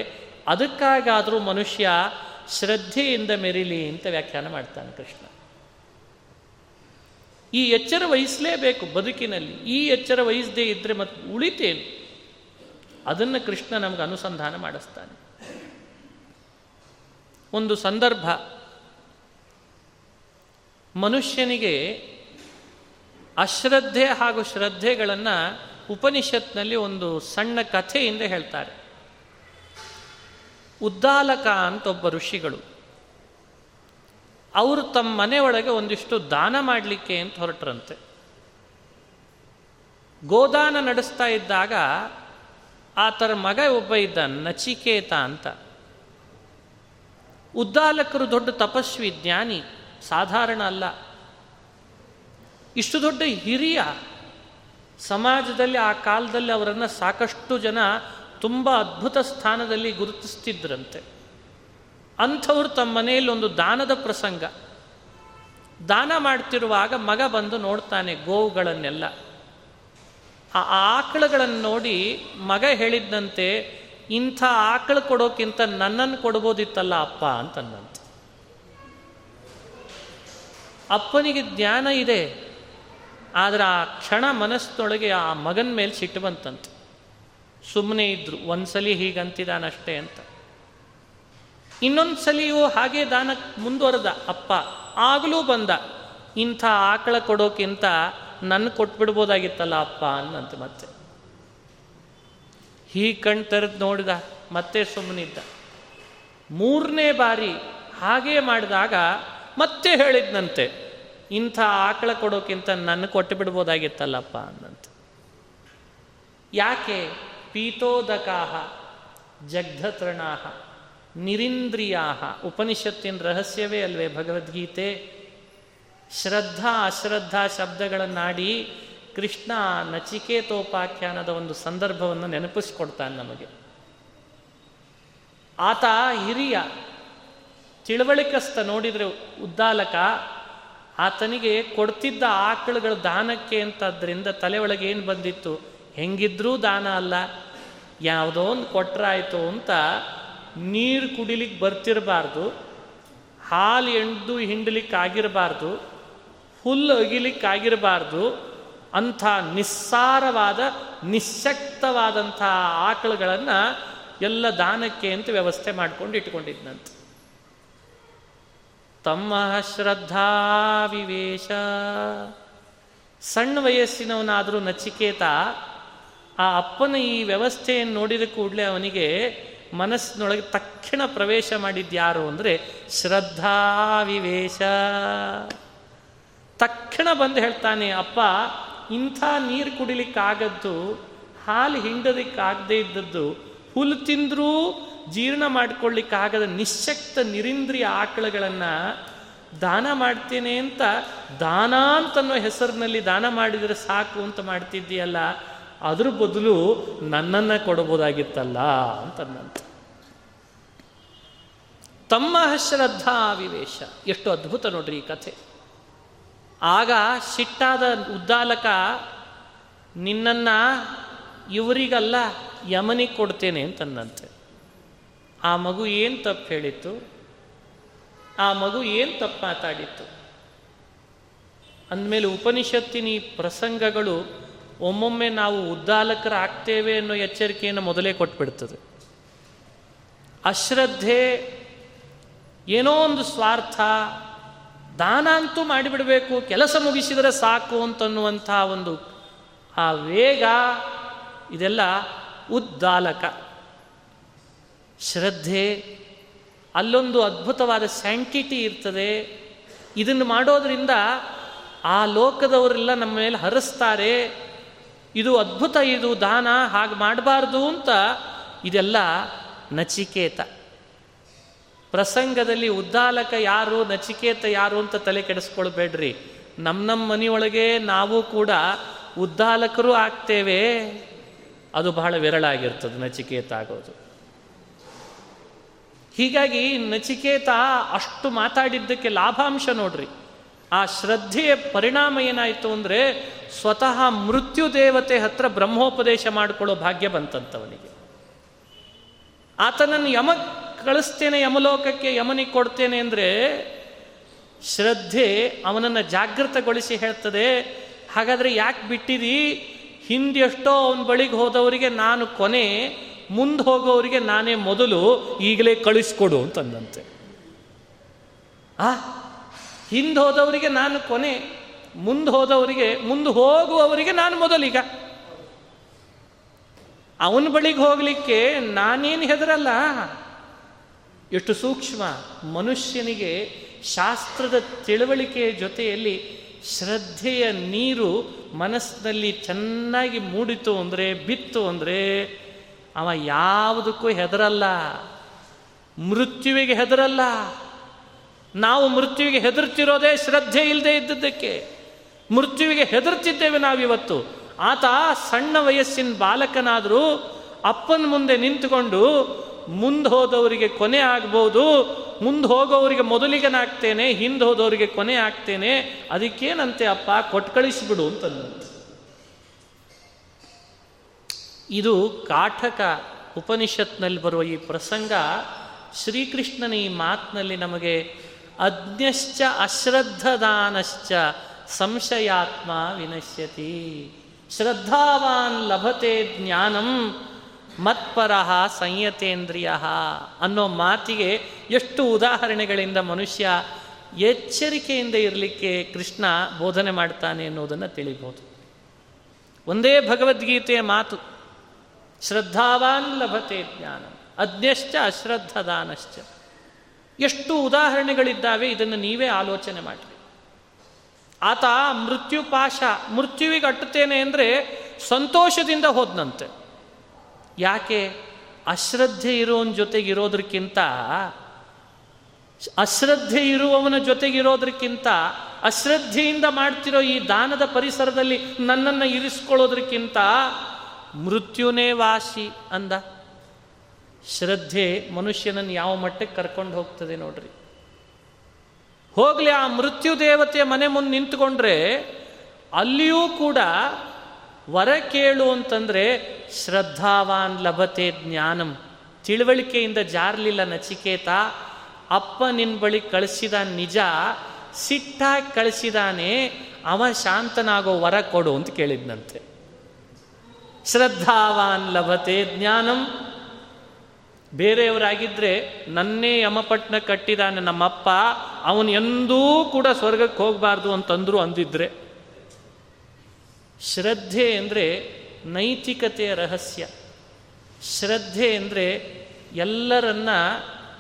ಅದಕ್ಕಾಗಾದರೂ ಮನುಷ್ಯ ಶ್ರದ್ಧೆಯಿಂದ ಮೆರಿಲಿ ಅಂತ ವ್ಯಾಖ್ಯಾನ ಮಾಡ್ತಾನೆ ಕೃಷ್ಣ. ಈ ಎಚ್ಚರ ವಹಿಸಲೇಬೇಕು ಬದುಕಿನಲ್ಲಿ. ಈ ಎಚ್ಚರ ವಹಿಸದೇ ಇದ್ದರೆ ಮತ್ತೆ ಉಳಿತೇನು? ಅದನ್ನು ಕೃಷ್ಣ ನಮಗೆ ಅನುಸಂಧಾನ ಮಾಡಿಸ್ತಾನೆ. ಒಂದು ಸಂದರ್ಭ. ಮನುಷ್ಯನಿಗೆ ಅಶ್ರದ್ಧೆ ಹಾಗೂ ಶ್ರದ್ಧೆಗಳನ್ನು ಉಪನಿಷತ್ನಲ್ಲಿ ಒಂದು ಸಣ್ಣ ಕಥೆಯಿಂದ ಹೇಳ್ತಾರೆ. ಉದ್ದಾಲಕ ಅಂತ ಒಬ್ಬ ಋಷಿಗಳು. ಅವರು ತಮ್ಮ ಮನೆಯೊಳಗೆ ಒಂದಿಷ್ಟು ದಾನ ಮಾಡಲಿಕ್ಕೆ ಅಂತ ಹೊರಟ್ರಂತೆ. ಗೋದಾನ ನಡೆಸ್ತಾ ಇದ್ದಾಗ ಆತರ ಮಗ ಒಬ್ಬ ಇದ್ದ ನಚಿಕೇತ ಅಂತ. ಉದ್ದಾಲಕರು ದೊಡ್ಡ ತಪಸ್ವಿ ಜ್ಞಾನಿ, ಸಾಧಾರಣ ಅಲ್ಲ. ಇಷ್ಟು ದೊಡ್ಡ ಹಿರಿಯ, ಸಮಾಜದಲ್ಲಿ ಆ ಕಾಲದಲ್ಲಿ ಅವರನ್ನು ಸಾಕಷ್ಟು ಜನ ತುಂಬ ಅದ್ಭುತ ಸ್ಥಾನದಲ್ಲಿ ಗುರುತಿಸ್ತಿದ್ರಂತೆ. ಅಂಥವ್ರು ತಮ್ಮ ಮನೆಯಲ್ಲಿ ಒಂದು ದಾನದ ಪ್ರಸಂಗ. ದಾನ ಮಾಡ್ತಿರುವಾಗ ಮಗ ಬಂದು ನೋಡ್ತಾನೆ ಗೋವುಗಳನ್ನೆಲ್ಲ. ಆ ಆಕಳುಗಳನ್ನು ನೋಡಿ ಮಗ ಹೇಳಿದ್ದಂತೆ ಇಂಥ ಆಕಳು ಕೊಡೋಕ್ಕಿಂತ ನನ್ನನ್ನು ಕೊಡ್ಬೋದಿತ್ತಲ್ಲ ಅಪ್ಪ ಅಂತಂದಂತೆ. ಅಪ್ಪನಿಗೆ ಜ್ಞಾನ ಇದೆ, ಆದರೆ ಆ ಕ್ಷಣ ಮನಸ್ಸಿನೊಳಗೆ ಆ ಮಗನ ಮೇಲೆ ಸಿಟ್ಟು ಬಂತಂತೆ. ಸುಮ್ಮನೆ ಇದ್ರು ಒಂದ್ಸಲಿ ಹೀಗಂತಿದಾನಷ್ಟೇ ಅಂತ. ಇನ್ನೊಂದು ಸಲಿಯೂ ಹಾಗೆ ದಾನ ಮುಂದುವರೆದ, ಅಪ್ಪ, ಆಗಲೂ ಬಂದ, ಇಂಥ ಆಕಳ ಕೊಡೋಕ್ಕಿಂತ ನನ್ನ ಕೊಟ್ಬಿಡ್ಬೋದಾಗಿತ್ತಲ್ಲ ಅಪ್ಪ ಅನ್ನಂತೆ ಮತ್ತೆ. ಹೀ ಕಣ್ ತೆರೆದು ನೋಡಿದ, ಮತ್ತೆ ಸುಮ್ಮನಿದ್ದ ಮೂರನೇ ಬಾರಿ ಹಾಗೇ ಮಾಡಿದಾಗ ಮತ್ತೆ ಹೇಳಿದ್ನಂತೆ, ಇಂಥ ಆಕಳ ಕೊಡೋಕ್ಕಿಂತ ನನ್ನ ಕೊಟ್ಟು ಬಿಡ್ಬೋದಾಗಿತ್ತಲ್ಲಪ್ಪ ಅನ್ನಂತೆ. ಯಾಕೆ? ಪೀತೋದಕಾಹ ಜಗ್ಧತೃಣಾಹ ನಿರಿಂದ್ರಿಯಾಹ ಉಪನಿಷತ್ತಿನ ರಹಸ್ಯವೇ ಅಲ್ವೇ ಭಗವದ್ಗೀತೆ. ಶ್ರದ್ಧಾ, ಅಶ್ರದ್ಧಾ ಶಬ್ದಗಳನ್ನಾಡಿ ಕೃಷ್ಣ ನಚಿಕೇತೋಪಾಖ್ಯಾನದ ಒಂದು ಸಂದರ್ಭವನ್ನು ನೆನಪಿಸ್ಕೊಡ್ತಾನೆ ನಮಗೆ. ಆತ ಹಿರಿಯ ತಿಳುವಳಿಕಸ್ಥ ನೋಡಿದರೆ ಉದ್ದಾಲಕ, ಆತನಿಗೆ ಕೊಡ್ತಿದ್ದ ಆಕಳುಗಳ ದಾನಕ್ಕೆ ಅಂತದ್ರಿಂದ ತಲೆ ಒಳಗೆ ಏನು ಬಂದಿತ್ತು? ಹೆಂಗಿದ್ರೂ ದಾನ ಅಲ್ಲ. ಯಾವುದೋ ಒಂದು ಕೊಟ್ರಾಯಿತು ಅಂತ ನೀರು ಕುಡಿಲಿಕ್ಕೆ ಬರ್ತಿರಬಾರ್ದು, ಹಾಲು ಎಣ್ದು ಹಿಂಡಲಿಕ್ಕೆ ಆಗಿರಬಾರ್ದು ಹುಲ್ಲು ಅಗಿಲಿಕ್ಕಾಗಿರಬಾರ್ದು ಅಂಥ ನಿಸ್ಸಾರವಾದ, ನಿಶಕ್ತವಾದಂಥ ಆಕಳುಗಳನ್ನು ಎಲ್ಲ ದಾನಕ್ಕೆ ಅಂತ ವ್ಯವಸ್ಥೆ ಮಾಡ್ಕೊಂಡು ಇಟ್ಕೊಂಡಿದ್ನಂತೆ. ತಮ್ಮ ಶ್ರದ್ಧಾ ವಿವೇಶ. ಸಣ್ಣ ವಯಸ್ಸಿನವನಾದರೂ ನಚಿಕೇತ ಆ ಅಪ್ಪನ ಈ ವ್ಯವಸ್ಥೆಯನ್ನು ನೋಡಿದ ಕೂಡಲೇ ಅವನಿಗೆ ಮನಸ್ಸಿನೊಳಗೆ ತಕ್ಷಣ ಪ್ರವೇಶ ಮಾಡಿದ್ಯಾರು ಅಂದರೆ ಶ್ರದ್ಧಾ ವಿವೇಶ ತಕ್ಷಣ ಬಂದು ಹೇಳ್ತಾನೆ, ಅಪ್ಪ, ಇಂಥ ನೀರು ಕುಡಿಲಿಕ್ಕಾಗದ್ದು, ಹಾಲು ಹಿಂಡೋದಕ್ಕಾಗದೇ ಇದ್ದದ್ದು ಹುಲ್ಲು ತಿಂದರೂ ಜೀರ್ಣ ಮಾಡಿಕೊಳ್ಳಿಕ್ಕಾಗದ ನಿಶಕ್ತ ನಿರಿಂದ್ರಿಯ ಆಕಳಗಳನ್ನು ದಾನ ಮಾಡ್ತೇನೆ ಅಂತ, ದಾನ ಅಂತನ್ನೋ ಹೆಸರಿನಲ್ಲಿ ದಾನ ಮಾಡಿದರೆ ಸಾಕು ಅಂತ ಮಾಡ್ತಿದ್ದೀಯಲ್ಲ ಅದ್ರ ಬದಲು ನನ್ನನ್ನು ಕೊಡಬಹುದಾಗಿತ್ತಲ್ಲ ಅಂತಂದಂತ. ತಮ್ಮ ಶ್ರದ್ಧಾ ವಿವೇಶ ಎಷ್ಟು ಅದ್ಭುತ ನೋಡ್ರಿ ಈ ಕಥೆ. ಆಗ ಸಿಟ್ಟಾದ ಉದ್ದಾಲಕ, ನಿನ್ನನ್ನ ಇವರಿಗಲ್ಲ ಯಮನಿಗೆ ಕೊಡ್ತೇನೆ ಅಂತಂದಂತೆ. ಆ ಮಗು ಏನು ತಪ್ಪು ಹೇಳಿತ್ತು? ಆ ಮಗು ಏನು ತಪ್ಪು ಮಾತಾಡಿತ್ತು? ಅಂದಮೇಲೆ ಉಪನಿಷತ್ತಿನ ಈ ಪ್ರಸಂಗಗಳು ಒಮ್ಮೊಮ್ಮೆ ನಾವು ಉದ್ದಾಲಕರಾಗ್ತೇವೆ ಅನ್ನೋ ಎಚ್ಚರಿಕೆಯನ್ನು ಮೊದಲೇ ಕೊಟ್ಬಿಡ್ತದೆ. ಅಶ್ರದ್ಧೆ ಏನೋ ಒಂದು ಸ್ವಾರ್ಥ, ದಾನ ಅಂತೂ ಮಾಡಿಬಿಡಬೇಕು, ಕೆಲಸ ಮುಗಿಸಿದರೆ ಸಾಕು ಅಂತನ್ನುವಂಥ ಒಂದು ಆ ವೇಗ, ಇದೆಲ್ಲ ಉದ್ದಾಲಕ. ಶ್ರದ್ಧೆ, ಅಲ್ಲೊಂದು ಅದ್ಭುತವಾದ ಸ್ಯಾಂಟಿಟಿ ಇರ್ತದೆ. ಇದನ್ನು ಮಾಡೋದ್ರಿಂದ ಆ ಲೋಕದವರೆಲ್ಲ ನಮ್ಮ ಮೇಲೆ ಹರಿಸ್ತಾರೆ. ಇದು ಅದ್ಭುತ, ಇದು ದಾನ, ಹಾಗೆ ಮಾಡಬಾರ್ದು ಅಂತ ಇದೆಲ್ಲ ನಚಿಕೇತ. ಪ್ರಸಂಗದಲ್ಲಿ ಉದ್ದಾಲಕ ಯಾರು, ನಚಿಕೇತ ಯಾರು ಅಂತ ತಲೆ ಕೆಡಿಸ್ಕೊಳ್ಬೇಡ್ರಿ. ನಮ್ಮ ನಮ್ಮ ಮನೆಯೊಳಗೆ ನಾವು ಕೂಡ ಉದ್ದಾಲಕರು ಆಗ್ತೇವೆ. ಅದು ಬಹಳ ವಿರಳ ಆಗಿರ್ತದೆ ನಚಿಕೇತ ಆಗೋದು. ಹೀಗಾಗಿ ನಚಿಕೇತ ಅಷ್ಟು ಮಾತಾಡಿದ್ದಕ್ಕೆ ಲಾಭಾಂಶ ನೋಡ್ರಿ. ಆ ಶ್ರದ್ಧೆಯ ಪರಿಣಾಮ ಏನಾಯಿತು ಅಂದರೆ ಸ್ವತಃ ಮೃತ್ಯು ದೇವತೆ ಹತ್ರ ಬ್ರಹ್ಮೋಪದೇಶ ಮಾಡಿಕೊಳ್ಳೋ ಭಾಗ್ಯ ಬಂತಂತವನಿಗೆ. ಆತನನ್ನು ಯಮ ಕಳಿಸ್ತೇನೆ, ಯಮಲೋಕಕ್ಕೆ ಯಮನಿಗೆ ಕೊಡ್ತೇನೆ ಅಂದರೆ ಶ್ರದ್ಧೆ ಅವನನ್ನು ಜಾಗೃತಗೊಳಿಸಿ ಹೇಳ್ತದೆ. ಹಾಗಾದರೆ ಯಾಕೆ ಬಿಟ್ಟಿದಿ? ಹಿಂದೆಷ್ಟೋ ಅವನ ಬಳಿಗೆ ಹೋದವರಿಗೆ ನಾನು ಕೊನೆ, ಮುಂದೆ ಹೋಗೋವರಿಗೆ ನಾನೇ ಮೊದಲು ಈಗಲೇ ಕಳಿಸ್ಕೊಡು ಅಂತಂದಂತೆ. ಆ ಹಿಂದೆ ಹೋದವರಿಗೆ ನಾನು ಕೊನೆ ಮುಂದೆ ಹೋದವರಿಗೆ ಮುಂದೆ ಹೋಗುವವರಿಗೆ ನಾನು ಮೊದಲೀಗ. ಅವನ ಬಳಿಗೆ ಹೋಗಲಿಕ್ಕೆ ನಾನೇನು ಹೆದರಲ್ಲ. ಎಷ್ಟು ಸೂಕ್ಷ್ಮ ಮನುಷ್ಯನಿಗೆ ಶಾಸ್ತ್ರದ ತಿಳುವಳಿಕೆಯ ಜೊತೆಯಲ್ಲಿ ಶ್ರದ್ಧೆಯ ನೀರು ಮನಸ್ಸಿನಲ್ಲಿ ಚೆನ್ನಾಗಿ ಮೂಡಿತು ಅಂದರೆ, ಬಿತ್ತು ಅಂದರೆ, ಅವ ಯಾವುದಕ್ಕೂ ಹೆದರಲ್ಲ. ಮೃತ್ಯುವಿಗೆ ಹೆದರಲ್ಲ. ನಾವು ಮೃತ್ಯುವಿಗೆ ಹೆದರ್ತಿರೋದೇ ಶ್ರದ್ಧೆ ಇಲ್ಲದೆ ಇದ್ದದ್ದಕ್ಕೆ. ಮೃತ್ಯುವಿಗೆ ಹೆದರ್ತಿದ್ದೇವೆ ನಾವಿವತ್ತು. ಆತ ಸಣ್ಣ ವಯಸ್ಸಿನ ಬಾಲಕನಾದರೂ ಅಪ್ಪನ ಮುಂದೆ ನಿಂತುಕೊಂಡು ಮುಂದೆ ಹೋದವರಿಗೆ ಕೊನೆ ಆಗ್ಬೋದು, ಮುಂದೆ ಹೋಗೋವರಿಗೆ ಮೊದಲಿಗನಾಗ್ತೇನೆ, ಹಿಂದೆ ಹೋದವರಿಗೆ ಕೊನೆ ಆಗ್ತೇನೆ, ಅದಕ್ಕೇನಂತೆ ಅಪ್ಪ ಕೊಟ್ಟು ಕಳಿಸಿಬಿಡು ಅಂತಂದಂತೆ ಇದು ಕಾಠಕ ಉಪನಿಷತ್ನಲ್ಲಿ ಬರುವ ಈ ಪ್ರಸಂಗ ಶ್ರೀಕೃಷ್ಣನ ಈ ಮಾತಿನಲ್ಲಿ ನಮಗೆ ಅಜ್ಞಶ್ಚ ಅಶ್ರದ್ಧದಾನಶ್ಚ ಸಂಶಯಾತ್ಮ ವಿನಶ್ಯತಿ. ಶ್ರದ್ಧಾವಾನ್ ಲಭತೆ ಜ್ಞಾನಂ ಮತ್ಪರಃ ಸಂಯತೇಂದ್ರಿಯ ಅನ್ನೋ ಮಾತಿಗೆ ಎಷ್ಟು ಉದಾಹರಣೆಗಳಿಂದ ಮನುಷ್ಯ ಎಚ್ಚರಿಕೆಯಿಂದ ಇರಲಿಕ್ಕೆ ಕೃಷ್ಣ ಬೋಧನೆ ಮಾಡ್ತಾನೆ ಅನ್ನೋದನ್ನು ತಿಳಿಬೋದು. ಒಂದೇ ಭಗವದ್ಗೀತೆಯ ಮಾತು, ಶ್ರದ್ಧಾವಾನ್ ಲಭತೆ ಜ್ಞಾನ ಅಜ್ಞಶ್ಚ ಅಶ್ರದ್ಧದಾನಶ್ಚ. ಎಷ್ಟು ಉದಾಹರಣೆಗಳಿದ್ದಾವೆ, ಇದನ್ನು ನೀವೇ ಆಲೋಚನೆ ಮಾಡಿರಿ ಆತ ಮೃತ್ಯು ಪಾಶ ಮೃತ್ಯುವಿಗೆ ಅಟ್ಟುತ್ತೇನೆ ಅಂದರೆ ಸಂತೋಷದಿಂದ ಹೋದನಂತೆ. ಯಾಕೆ? ಅಶ್ರದ್ಧೆ ಇರೋವನ ಜೊತೆಗಿರೋದಕ್ಕಿಂತ ಅಶ್ರದ್ಧೆ ಇರುವವನ ಜೊತೆಗಿರೋದಕ್ಕಿಂತ ಅಶ್ರದ್ಧೆಯಿಂದ ಮಾಡ್ತಿರೋ ಈ ದಾನದ ಪರಿಸರದಲ್ಲಿ ನನ್ನನ್ನು ಇರಿಸ್ಕೊಳ್ಳೋದಕ್ಕಿಂತ ಮೃತ್ಯುನೇ ವಾಸಿ ಅಂದ. ಶ್ರದ್ಧೆ ಮನುಷ್ಯನನ್ನು ಯಾವ ಮಟ್ಟಕ್ಕೆ ಕರ್ಕೊಂಡು ಹೋಗ್ತದೆ ನೋಡ್ರಿ. ಹೋಗಲಿ ಆ ಮೃತ್ಯು ದೇವತೆಯ ಮನೆ ಮುಂದೆ ನಿಂತ್ಕೊಂಡ್ರೆ ಅಲ್ಲಿಯೂ ಕೂಡ ವರ ಕೇಳು ಅಂತಂದ್ರೆ ಶ್ರದ್ಧಾವಾನ್ ಲಭತೆ ಜ್ಞಾನಂ. ತಿಳುವಳಿಕೆಯಿಂದ ಜಾರಲಿಲ್ಲ ನಚಿಕೇತ, ಅಪ್ಪ ನಿನ್ ಬಳಿ ಕಳಿಸಿದ ನಿಜ, ಸಿಟ್ಟಾಗಿ ಕಳಿಸಿದಾನೆ, ಅವ ಶಾಂತನಾಗೋ ವರ ಕೊಡು ಅಂತ ಕೇಳಿದ್ನಂತೆ. ಶ್ರದ್ಧಾವಾನ್ ಲಭತೆ ಜ್ಞಾನಂ. ಬೇರೆಯವರಾಗಿದ್ದರೆ ನನ್ನೇ ಯಮಪಟ್ನ ಕಟ್ಟಿದಾನೆ ನಮ್ಮಪ್ಪ, ಅವನು ಎಂದೂ ಕೂಡ ಸ್ವರ್ಗಕ್ಕೆ ಹೋಗಬಾರ್ದು ಅಂತಂದ್ರು ಅಂದಿದ್ರೆ. ಶ್ರದ್ಧೆ ಅಂದರೆ ನೈತಿಕತೆಯ ರಹಸ್ಯ. ಶ್ರದ್ಧೆ ಅಂದರೆ ಎಲ್ಲರನ್ನ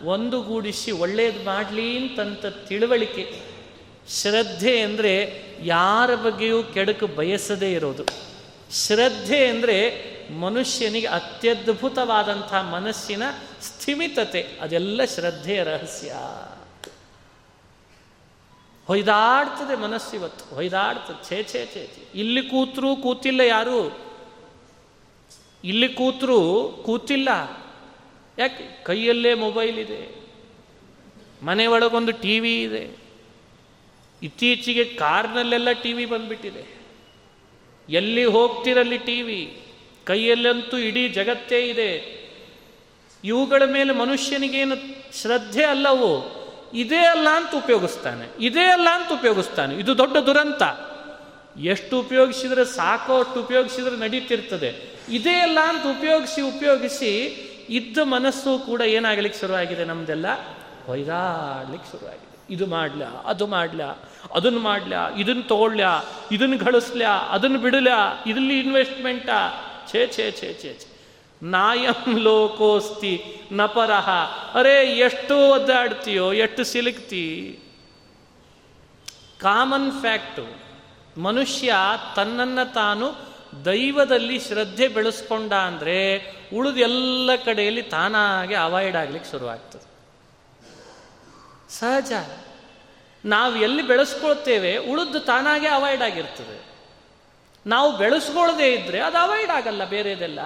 ಒಂದುಗೂಡಿಸಿ ಒಳ್ಳೇದು ಮಾಡಲಿ ಅಂತಂತ ತಿಳುವಳಿಕೆ. ಶ್ರದ್ಧೆ ಅಂದರೆ ಯಾರ ಬಗ್ಗೆಯೂ ಕೆಡಕು ಬಯಸದೇ ಇರೋದು. ಶ್ರದ್ಧೆ ಅಂದರೆ ಮನುಷ್ಯನಿಗೆ ಅತ್ಯದ್ಭುತವಾದಂಥ ಮನಸ್ಸಿನ ಸ್ಥಿಮಿತತೆ, ಅದೆಲ್ಲ ಶ್ರದ್ಧೆಯ ರಹಸ್ಯ. ಹೊಯ್ದಾಡ್ತದೆ ಮನಸ್ಸು ಇವತ್ತು, ಹೊಯ್ದಾಡ್ತದೆ, ಛೇ ಛೇ ಛೇ ಛೇ. ಇಲ್ಲಿ ಕೂತ್ರು, ಕೂತಿಲ್ಲ ಯಾರು? ಇಲ್ಲಿ ಕೂತ್ರು, ಕೂತಿಲ್ಲ. ಯಾಕೆ? ಕೈಯಲ್ಲೇ ಮೊಬೈಲ್ ಇದೆ. ಮನೆ ಒಳಗೊಂದು ಟಿ ವಿ ಇದೆ. ಇತ್ತೀಚೆಗೆ ಕಾರ್ನಲ್ಲೆಲ್ಲ ಟಿ ವಿ ಬಂದ್ಬಿಟ್ಟಿದೆ. ಎಲ್ಲಿ ಹೋಗ್ತಿರಲ್ಲಿ ಟಿ ವಿ ಕೈಯಲ್ಲಂತೂ ಇಡೀ ಜಗತ್ತೇ ಇದೆ. ಇವುಗಳ ಮೇಲೆ ಮನುಷ್ಯನಿಗೇನು ಶ್ರದ್ಧೆ ಅಲ್ಲವು, ಇದೇ ಅಲ್ಲ ಅಂತ ಉಪಯೋಗಿಸ್ತಾನೆ. ಇದೇ ಅಲ್ಲ ಅಂತ ಉಪಯೋಗಿಸ್ತಾನೆ. ಇದು ದೊಡ್ಡ ದುರಂತ. ಎಷ್ಟು ಉಪಯೋಗಿಸಿದ್ರೆ ಸಾಕೋ ಅಷ್ಟು ಉಪಯೋಗಿಸಿದ್ರೆ ನಡೀತಿರ್ತದೆ. ಇದೇ ಅಲ್ಲ ಅಂತ ಉಪಯೋಗಿಸಿ ಉಪಯೋಗಿಸಿ ಇದ್ದ ಮನಸ್ಸು ಕೂಡ ಏನಾಗಲಿಕ್ಕೆ ಶುರುವಾಗಿದೆ? ನಮ್ದೆಲ್ಲ ಹೊಯ್ದಾಡ್ಲಿಕ್ಕೆ ಶುರುವಾಗಿದೆ. ಇದು ಮಾಡ್ಲ, ಅದು ಮಾಡ್ಲ ಅದನ್ನ ಮಾಡ್ಲ ಇದನ್ನ ತಗೊಳ್ಳ ಇದನ್ನ ಗಳಿಸ್ಲ ಅದನ್ನ ಬಿಡಲ, ಇದರಲ್ಲಿ ಇನ್ವೆಸ್ಟ್ಮೆಂಟಾ ಛೇ ಛೇ ಛೇ ಛೇ ಛೇ. ನಾಯಂ ಲೋಕೋಸ್ತಿ ನಪರಹ. ಅರೆ, ಎಷ್ಟು ಒದ್ದಾಡ್ತೀಯೋ, ಎಷ್ಟು ಸಿಲುಕ್ತಿ. ಕಾಮನ್ ಫ್ಯಾಕ್ಟು, ಮನುಷ್ಯ ತನ್ನನ್ನು ತಾನು ದೈವದಲ್ಲಿ ಶ್ರದ್ಧೆ ಬೆಳೆಸ್ಕೊಂಡ ಅಂದರೆ ಉಳಿದ ಎಲ್ಲ ಕಡೆಯಲ್ಲಿ ತಾನಾಗೆ ಅವಾಯ್ಡ್ ಆಗ್ಲಿಕ್ಕೆ ಶುರುವಾಗ್ತದೆ. ಸಹಜ. ನಾವು ಎಲ್ಲಿ ಬೆಳೆಸ್ಕೊಳ್ತೇವೆ, ಉಳಿದು ತಾನಾಗೆ ಅವಾಯ್ಡ್ ಆಗಿರ್ತದೆ. ನಾವು ಬೆಳೆಸ್ಕೊಳ್ಳದೆ ಇದ್ರೆ ಅದು ಅವಾಯ್ಡ್ ಆಗಲ್ಲ, ಬೇರೆದೆಲ್ಲ.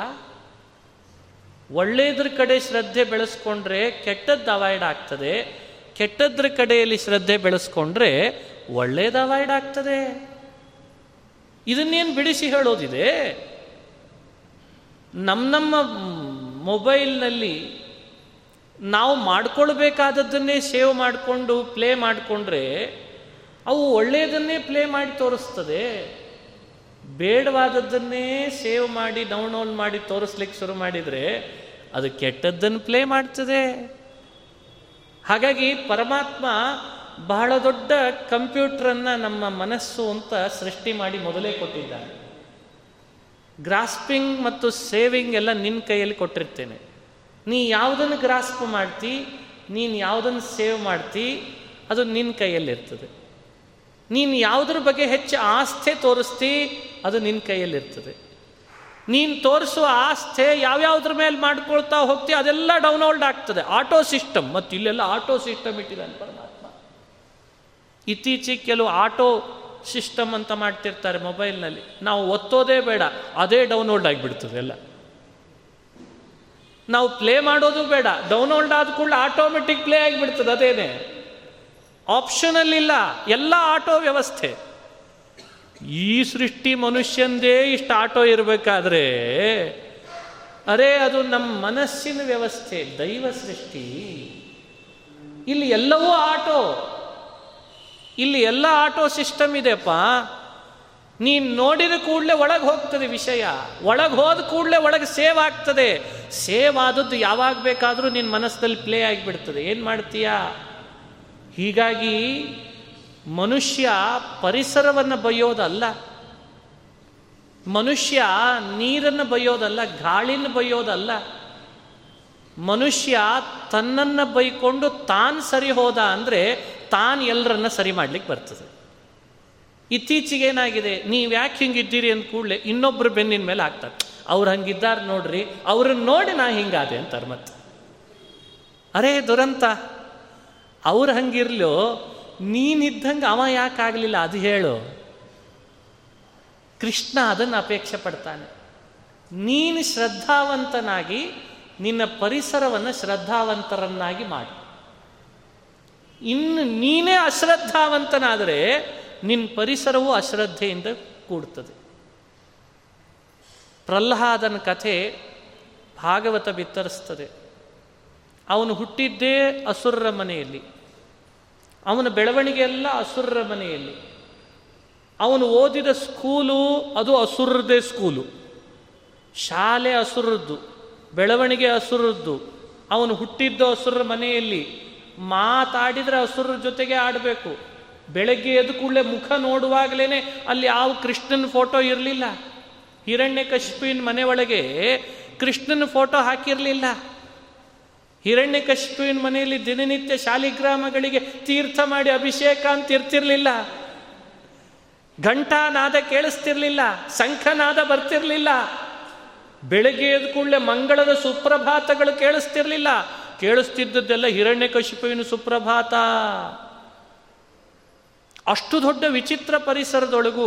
ಒಳ್ಳೆಯದ್ರ ಕಡೆ ಶ್ರದ್ಧೆ ಬೆಳೆಸ್ಕೊಂಡ್ರೆ ಕೆಟ್ಟದ್ದು ಅವಾಯ್ಡ್ ಆಗ್ತದೆ. ಕೆಟ್ಟದ್ರ ಕಡೆಯಲ್ಲಿ ಶ್ರದ್ಧೆ ಬೆಳೆಸ್ಕೊಂಡ್ರೆ ಒಳ್ಳೇದು ಅವಾಯ್ಡ್ ಆಗ್ತದೆ. ಇದನ್ನೇನು ಬಿಡಿಸಿ ಹೇಳೋದಿದೆ? ನಮ್ಮ ನಮ್ಮ ಮೊಬೈಲ್ನಲ್ಲಿ ನಾವು ಮಾಡ್ಕೊಳ್ಬೇಕಾದದ್ದನ್ನೇ ಸೇವ್ ಮಾಡಿಕೊಂಡು, ಪ್ಲೇ ಮಾಡಿಕೊಂಡ್ರೆ ಅವು ಒಳ್ಳೆಯದನ್ನೇ ಪ್ಲೇ ಮಾಡಿ ತೋರಿಸ್ತದೆ. ಬೇಡವಾದದ್ದನ್ನೇ ಸೇವ್ ಮಾಡಿ ಡೌನ್ಲೋಡ್ ಮಾಡಿ, ತೋರಿಸ್ಲಿಕ್ಕೆ ಶುರು ಮಾಡಿದರೆ ಅದು ಕೆಟ್ಟದ್ದನ್ನು ಪ್ಲೇ ಮಾಡ್ತದೆ. ಹಾಗಾಗಿ ಪರಮಾತ್ಮ ಬಹಳ ದೊಡ್ಡ ಕಂಪ್ಯೂಟ್ರನ್ನು ನಮ್ಮ ಮನಸ್ಸು ಅಂತ ಸೃಷ್ಟಿ ಮಾಡಿ ಮೊದಲೇ ಕೊಟ್ಟಿದ್ದಾನೆ. ಗ್ರಾಸ್ಪಿಂಗ್ ಮತ್ತು ಸೇವಿಂಗ್ ಎಲ್ಲ ನಿನ್ನ ಕೈಯಲ್ಲಿ ಕೊಟ್ಟಿರ್ತೇನೆ. ನೀ ಯಾವುದನ್ನು ಗ್ರಾಸ್ಪ್ ಮಾಡ್ತಿ, ನೀನು ಯಾವುದನ್ನು ಸೇವ್ ಮಾಡ್ತಿ, ಅದು ನಿನ್ನ ಕೈಯಲ್ಲಿರ್ತದೆ. ನೀನು ಯಾವುದ್ರ ಬಗ್ಗೆ ಹೆಚ್ಚು ಆಸ್ಥೆ ತೋರಿಸ್ತಿ, ಅದು ನಿನ್ನ ಕೈಯಲ್ಲಿರ್ತದೆ. ನೀನು ತೋರಿಸುವ ಆಸ್ಥೆ ಯಾವ್ಯಾವ್ದ್ರ ಮೇಲೆ ಮಾಡ್ಕೊಳ್ತಾ ಹೋಗ್ತಿ, ಅದೆಲ್ಲ ಡೌನ್ಲೋಡ್ ಆಗ್ತದೆ. ಆಟೋ ಸಿಸ್ಟಮ್ ಮತ್ತು ಇಲ್ಲೆಲ್ಲ ಆಟೋ ಸಿಸ್ಟಮ್ ಇಟ್ಟಿದ್ದಾನೆ ಪರಮಾತ್ಮ. ಇತ್ತೀಚೆಗೆ ಕೆಲವು ಆಟೋ ಸಿಸ್ಟಮ್ ಅಂತ ಮಾಡ್ತಿರ್ತಾರೆ ಮೊಬೈಲ್ನಲ್ಲಿ. ನಾವು ಒತ್ತೋದೇ ಬೇಡ, ಅದೇ ಡೌನ್ಲೋಡ್ ಆಗಿಬಿಡ್ತದೆ ಎಲ್ಲ. ನಾವು ಪ್ಲೇ ಮಾಡೋದು ಬೇಡ ಡೌನ್ಲೋಡ್ ಆದ ಕೂಡಲೇ ಆಟೋಮೆಟಿಕ್ ಪ್ಲೇ ಆಗಿಬಿಡ್ತದೆ, ಅದೇನೆ. ಆಪ್ಷನಲ್ ಇಲ್ಲ ಎಲ್ಲ ಆಟೋ ವ್ಯವಸ್ಥೆ ಈ ಸೃಷ್ಟಿ ಮನುಷ್ಯಂದೇ ಇಷ್ಟು ಆಟೋ ಇರಬೇಕಾದ್ರೆ ಅರೆ ಅದು ನಮ್ಮ ಮನಸ್ಸಿನ ವ್ಯವಸ್ಥೆ ದೈವ ಸೃಷ್ಟಿ ಇಲ್ಲಿ ಎಲ್ಲವೂ ಆಟೋ ಇಲ್ಲಿ ಎಲ್ಲ ಆಟೋ ಸಿಸ್ಟಮ್ ಇದೆಪ್ಪ ನೀನು ನೋಡಿದ ಕೂಡಲೇ ಒಳಗೆ ಹೋಗ್ತದೆ ವಿಷಯ ಒಳಗೆ ಹೋದ ಕೂಡಲೇ ಒಳಗೆ ಸೇವ್ ಆಗ್ತದೆ ಸೇವ್ ಆದದ್ದು ಯಾವಾಗ ಬೇಕಾದರೂ ನಿನ್ನ ಮನಸ್ಸಲ್ಲಿ ಪ್ಲೇ ಆಗಿಬಿಡ್ತದೆ ಏನು ಮಾಡ್ತೀಯಾ ಹೀಗಾಗಿ ಮನುಷ್ಯ ಪರಿಸರವನ್ನು ಬಯ್ಯೋದಲ್ಲ. ಮನುಷ್ಯ ನೀರನ್ನು ಬಯ್ಯೋದಲ್ಲ ಗಾಳಿನ ಬಯ್ಯೋದಲ್ಲ. ಮನುಷ್ಯ ತನ್ನನ್ನು ಬೈಕೊಂಡು ತಾನು ಸರಿ ಹೋದ ಅಂದರೆ ತಾನು ಎಲ್ಲರನ್ನ ಸರಿ ಮಾಡ್ಲಿಕ್ಕೆ ಬರ್ತದೆ. ಇತ್ತೀಚೆಗೆ ಏನಾಗಿದೆ, ನೀವು ಯಾಕೆ ಹಿಂಗಿದ್ದೀರಿ ಅಂತ ಕೂಡಲೇ ಇನ್ನೊಬ್ಬರು ಬೆನ್ನಿನ ಮೇಲೆ ಆಗ್ತಾರೆ. ಅವ್ರು ಹಂಗಿದ್ದಾರೆ ನೋಡ್ರಿ, ಅವ್ರನ್ನ ನೋಡಿ ನಾ ಹಿಂಗಾದೆ ಅಂತಾರೆ ಮತ್ತೆ. ಅರೇ ದುರಂತ. ಅವ್ರು ಹಂಗಿರ್ಲೋ, ನೀನಿದ್ದಂಗೆ ಅವ ಯಾಕಾಗಲಿಲ್ಲ ಅದು ಹೇಳು. ಕೃಷ್ಣ ಅದನ್ನು ಅಪೇಕ್ಷೆ ಪಡ್ತಾನೆ. ನೀನು ಶ್ರದ್ಧಾವಂತನಾಗಿ ನಿನ್ನ ಪರಿಸರವನ್ನು ಶ್ರದ್ಧಾವಂತರನ್ನಾಗಿ ಮಾಡಿ. ಇನ್ನು ನೀನೇ ಅಶ್ರದ್ಧಾವಂತನಾದರೆ ನಿನ್ನ ಪರಿಸರವು ಅಶ್ರದ್ಧೆಯಿಂದ ಕೂಡ್ತದೆ. ಪ್ರಹ್ಲಾದನ ಕಥೆ ಭಾಗವತ ಬಿತ್ತರಿಸ್ತದೆ. ಅವನು ಹುಟ್ಟಿದ್ದೇ ಅಸುರರ ಮನೆಯಲ್ಲಿ. ಅವನ ಬೆಳವಣಿಗೆ ಎಲ್ಲ ಅಸುರರ ಮನೆಯಲ್ಲಿ. ಅವನು ಓದಿದ ಸ್ಕೂಲು ಅದು ಅಸುರದೇ ಸ್ಕೂಲು. ಶಾಲೆ ಅಸುರದ್ದು ಬೆಳವಣಿಗೆ ಅಸುರದ್ದು ಅವನು ಹುಟ್ಟಿದ್ದು ಅಸುರರ ಮನೆಯಲ್ಲಿ ಮಾತಾಡಿದರೆ ಅಸುರರ ಜೊತೆಗೆ ಆಡಬೇಕು. ಬೆಳಗ್ಗೆ ಎದ್ದು ಕೂಡಲೇ ಮುಖ ನೋಡುವಾಗಲೇ ಅಲ್ಲಿ ಯಾವ ಕೃಷ್ಣನ ಫೋಟೋ ಇರಲಿಲ್ಲ. ಹಿರಣ್ಯ ಕಶ್ಪಿನ ಮನೆ ಒಳಗೆ ಕೃಷ್ಣನ ಫೋಟೋ ಹಾಕಿರಲಿಲ್ಲ. ಹಿರಣ್ಯ ಕಶ್ಪಿನ ಮನೆಯಲ್ಲಿ ದಿನನಿತ್ಯ ಶಾಲಿಗ್ರಾಮಗಳಿಗೆ ತೀರ್ಥ ಮಾಡಿ ಅಭಿಷೇಕ ಅಂತ ಇರ್ತಿರ್ಲಿಲ್ಲ. ಘಂಟಾನಾದ ಕೇಳಿಸ್ತಿರ್ಲಿಲ್ಲ ಶಂಖನಾದ ಬರ್ತಿರ್ಲಿಲ್ಲ. ಬೆಳಗ್ಗೆ ಎದ್ದು ಕೂಡಲೇ ಮಂಗಳದ ಸುಪ್ರಭಾತಗಳು ಕೇಳಿಸ್ತಿರ್ಲಿಲ್ಲ. ಕೇಳಿಸ್ತಿದ್ದದ್ದೆಲ್ಲ ಹಿರಣ್ಯಕಶಿಪುವಿನ ಸುಪ್ರಭಾತ. ಅಷ್ಟು ದೊಡ್ಡ ವಿಚಿತ್ರ ಪರಿಸರದೊಳಗೂ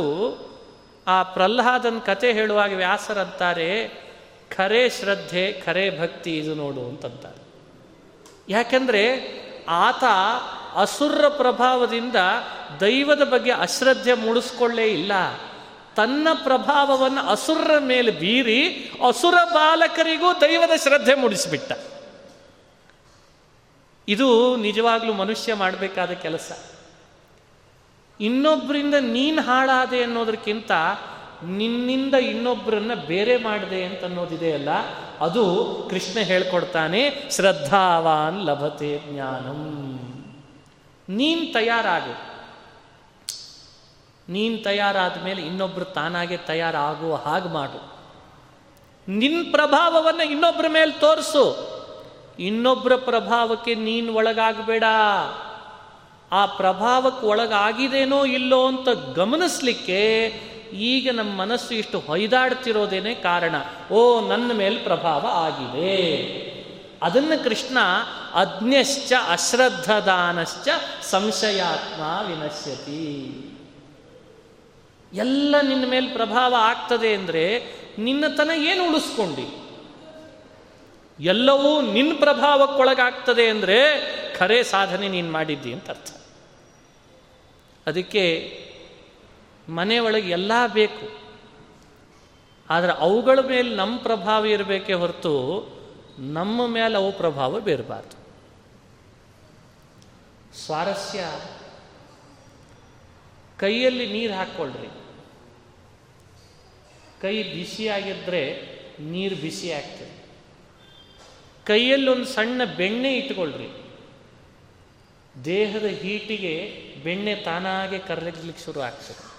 ಆ ಪ್ರಹ್ಲಾದನ ಕತೆ ಹೇಳುವಾಗ ವ್ಯಾಸರಂತಾರೆ, ಖರೆ ಶ್ರದ್ಧೆ, ಖರೆ ಭಕ್ತಿ ಇದು ನೋಡು ಅಂತಂತಾರೆ. ಯಾಕೆಂದರೆ ಆತ ಅಸುರ ಪ್ರಭಾವದಿಂದ ದೈವದ ಬಗ್ಗೆ ಅಶ್ರದ್ಧೆ ಮೂಡಿಸ್ಕೊಳ್ಳೇ ಇಲ್ಲ. ತನ್ನ ಪ್ರಭಾವವನ್ನು ಅಸುರರ ಮೇಲೆ ಬೀರಿ ಅಸುರ ಬಾಲಕರಿಗೂ ದೈವದ ಶ್ರದ್ಧೆ ಮೂಡಿಸಿಬಿಟ್ಟ. ಇದು ನಿಜವಾಗ್ಲೂ ಮನುಷ್ಯ ಮಾಡಬೇಕಾದ ಕೆಲಸ. ಇನ್ನೊಬ್ಬರಿಂದ ನೀನು ಹಾಳಾದೆ ಅನ್ನೋದಕ್ಕಿಂತ ನಿನ್ನಿಂದ ಇನ್ನೊಬ್ಬರನ್ನ ಬೇರೆ ಮಾಡಿದೆ ಅಂತ ಅನ್ನೋದಿದೆಯಲ್ಲ ಅದು ಕೃಷ್ಣ ಹೇಳ್ಕೊಡ್ತಾನೆ, ಶ್ರದ್ಧಾವಾನ್ ಲಭತೆ ಜ್ಞಾನಂ. ನೀನ್ ತಯಾರಾಗು. ನೀನ್ ತಯಾರಾದ ಮೇಲೆ ಇನ್ನೊಬ್ಬರು ತಾನಾಗೆ ತಯಾರಾಗುವ ಹಾಗೆ ಮಾಡು. ನಿನ್ನ ಪ್ರಭಾವವನ್ನು ಇನ್ನೊಬ್ಬರ ಮೇಲೆ ತೋರಿಸು. ಇನ್ನೊಬ್ಬರ ಪ್ರಭಾವಕ್ಕೆ ನೀನು ಒಳಗಾಗಬೇಡ. ಆ ಪ್ರಭಾವಕ್ಕೆ ಒಳಗಾಗಿದೇನೋ ಇಲ್ಲೋ ಅಂತ ಗಮನಿಸ್ಲಿಕ್ಕೆ ಈಗ ನಮ್ಮ ಮನಸ್ಸು ಇಷ್ಟು ಹೊಯ್ದಾಡ್ತಿರೋದೇನೆ ಕಾರಣ? ಓ, ನನ್ನ ಮೇಲೆ ಪ್ರಭಾವ ಆಗಿದೆ. ಅದನ್ನು ಕೃಷ್ಣ ಅಜ್ಞಶ್ಚ ಅಶ್ರದ್ಧದಾನಶ್ಚ ಸಂಶಯಾತ್ಮ ವಿನಶ್ಯತಿ. ಎಲ್ಲ ನಿನ್ನ ಮೇಲೆ ಪ್ರಭಾವ ಆಗ್ತದೆ ಅಂದರೆ ನಿನ್ನತನ ಏನು ಉಳಿಸ್ಕೊಂಡಿ? ಎಲ್ಲವೂ ನಿನ್ನ ಪ್ರಭಾವಕ್ಕೊಳಗಾಗ್ತದೆ ಅಂದರೆ ಖರೆ ಸಾಧನೆ ನೀನು ಮಾಡಿದ್ದಿ ಅಂತ ಅರ್ಥ. ಅದಕ್ಕೆ ಮನೆಯೊಳಗೆ ಎಲ್ಲ ಬೇಕು. ಆದರೆ ಅವುಗಳ ಮೇಲೆ ನಮ್ಮ ಪ್ರಭಾವ ಇರಬೇಕೇ ಹೊರತು ನಮ್ಮ ಮೇಲೆ ಅವು ಪ್ರಭಾವ ಬೀರಬಾರ್ದು. ಸ್ವಾರಸ್ಯ. ಕೈಯಲ್ಲಿ ನೀರು ಹಾಕ್ಕೊಳ್ರಿ. ಕೈ ಬಿಸಿಯಾಗಿದ್ದರೆ ನೀರು ಬಿಸಿ ಆಗ್ತದೆ. ಕೈಯಲ್ಲಿ ಒಂದು ಸಣ್ಣ ಬೆಣ್ಣೆ ಇಟ್ಕೊಳ್ರಿ. ದೇಹದ ಹೀಟಿಗೆ ಬೆಣ್ಣೆ ತಾನಾಗೆ ಕರಗಲಿಕ್ಕೆ ಶುರು ಆಗ್ತದೆ.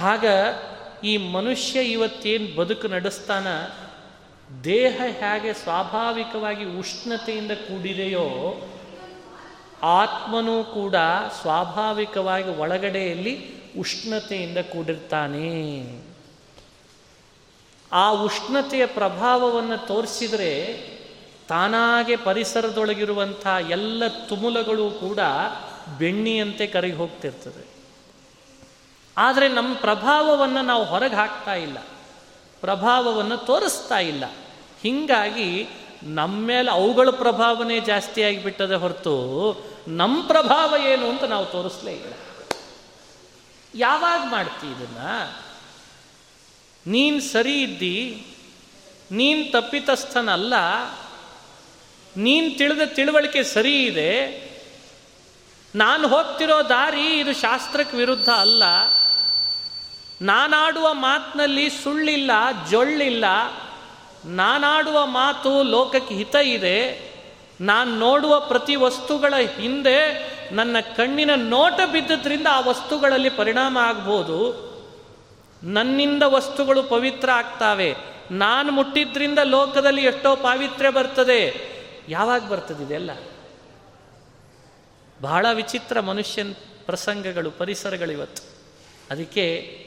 ಆಗ ಈ ಮನುಷ್ಯ ಇವತ್ತೇನು ಬದುಕು ನಡೆಸ್ತಾನ, ದೇಹ ಹೇಗೆ ಸ್ವಾಭಾವಿಕವಾಗಿ ಉಷ್ಣತೆಯಿಂದ ಕೂಡಿದೆಯೋ, ಆತ್ಮನೂ ಕೂಡ ಸ್ವಾಭಾವಿಕವಾಗಿ ಒಳಗಡೆಯಲ್ಲಿ ಉಷ್ಣತೆಯಿಂದ ಕೂಡಿರ್ತಾನೆ. ಆ ಉಷ್ಣತೆಯ ಪ್ರಭಾವವನ್ನು ತೋರಿಸಿದರೆ ತಾನಾಗೆ ಪರಿಸರದೊಳಗಿರುವಂಥ ಎಲ್ಲ ತುಮುಲಗಳು ಕೂಡ ಬೆಣ್ಣಿಯಂತೆ ಕರಗಿ ಹೋಗ್ತಿರ್ತದೆ. ಆದರೆ ನಮ್ಮ ಪ್ರಭಾವವನ್ನು ನಾವು ಹೊರಗೆ ಹಾಕ್ತಾ ಇಲ್ಲ. ಪ್ರಭಾವವನ್ನು ತೋರಿಸ್ತಾ ಇಲ್ಲ. ಹೀಗಾಗಿ ನಮ್ಮ ಮೇಲೆ ಅವುಗಳ ಪ್ರಭಾವನೇ ಜಾಸ್ತಿ ಆಗಿಬಿಟ್ಟದೆ ಹೊರತು ನಮ್ಮ ಪ್ರಭಾವ ಏನು ಅಂತ ನಾವು ತೋರಿಸ್ಲೇ ಇಲ್ಲ. ಯಾವಾಗ ಮಾಡ್ತಿ ಇದನ್ನ? ನೀನು ಸರಿ ಇದ್ದಿ, ನೀನು ತಪ್ಪಿತಸ್ಥನಲ್ಲ, ನೀನು ತಿಳಿದ ತಿಳುವಳಿಕೆ ಸರಿ ಇದೆ, ನಾನು ಹೋಗ್ತಿರೋ ದಾರಿ ಇದು ಶಾಸ್ತ್ರಕ್ಕೆ ವಿರುದ್ಧ ಅಲ್ಲ. ನಾನಾಡುವ ಮಾತಿನಲ್ಲಿ ಸುಳ್ಳಿಲ್ಲ, ಜೊಳ್ಳಿಲ್ಲ. ನಾನಾಡುವ ಮಾತು ಲೋಕಕ್ಕೆ ಹಿತ ಇದೆ. ನಾನು ನೋಡುವ ಪ್ರತಿ ವಸ್ತುಗಳ ಹಿಂದೆ ನನ್ನ ಕಣ್ಣಿನ ನೋಟ ಬಿದ್ದದ್ರಿಂದ ಆ ವಸ್ತುಗಳಲ್ಲಿ ಪರಿಣಾಮ ಆಗ್ಬೋದು. ನನ್ನಿಂದ ವಸ್ತುಗಳು ಪವಿತ್ರ ಆಗ್ತಾವೆ. ನಾನು ಮುಟ್ಟಿದ್ರಿಂದ ಲೋಕದಲ್ಲಿ ಎಷ್ಟೋ ಪಾವಿತ್ರ್ಯ ಬರ್ತದೆ. ಯಾವಾಗ ಬರ್ತದೆ ಇದೆಲ್ಲ? ಬಹಳ ವಿಚಿತ್ರ ಮನುಷ್ಯನ ಪ್ರಸಂಗಗಳು ಪರಿಸರಗಳು ಇವತ್ತು ಅದಕ್ಕೆ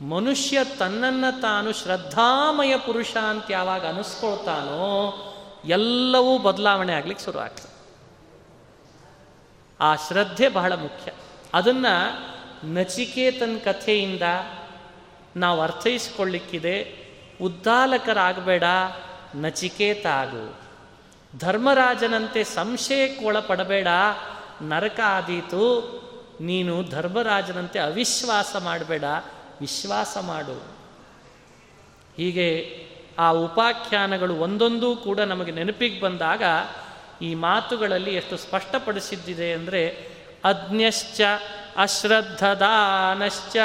ಮನುಷ್ಯ ತನ್ನನ್ನು ತಾನು ಶ್ರದ್ಧಾಮಯ ಪುರುಷ ಅಂತ ಯಾವಾಗ ಅನಿಸ್ಕೊಳ್ತಾನೋ ಎಲ್ಲವೂ ಬದಲಾವಣೆ ಆಗ್ಲಿಕ್ಕೆ ಶುರು ಆಗ್ತದೆ. ಆ ಶ್ರದ್ಧೆ ಬಹಳ ಮುಖ್ಯ. ಅದನ್ನು ನಚಿಕೇತನ್ ಕಥೆಯಿಂದ ನಾವು ಅರ್ಥೈಸ್ಕೊಳ್ಳಿಕ್ಕಿದೆ, ಉದ್ದಾಲಕರಾಗಬೇಡ, ನಚಿಕೇತ ಆಗು. ಧರ್ಮರಾಜನಂತೆ ಸಂಶಯಕ್ಕೊಳಪಡಬೇಡ ನರಕ ಆದೀತು, ನೀನು ಧರ್ಮರಾಜನಂತೆ ಅವಿಶ್ವಾಸ ಮಾಡಬೇಡ ವಿಶ್ವಾಸ ಮಾಡು. ಹೀಗೆ ಆ ಉಪಾಖ್ಯಾನಗಳು ಒಂದೊಂದೂ ಕೂಡ ನಮಗೆ ನೆನಪಿಗೆ ಬಂದಾಗ ಈ ಮಾತುಗಳಲ್ಲಿ ಎಷ್ಟು ಸ್ಪಷ್ಟಪಡಿಸಿದ್ದಿದೆ ಅಂದರೆ ಅಜ್ಞಶ್ಚ, ಅಶ್ರದ್ಧದಾನಶ್ಚ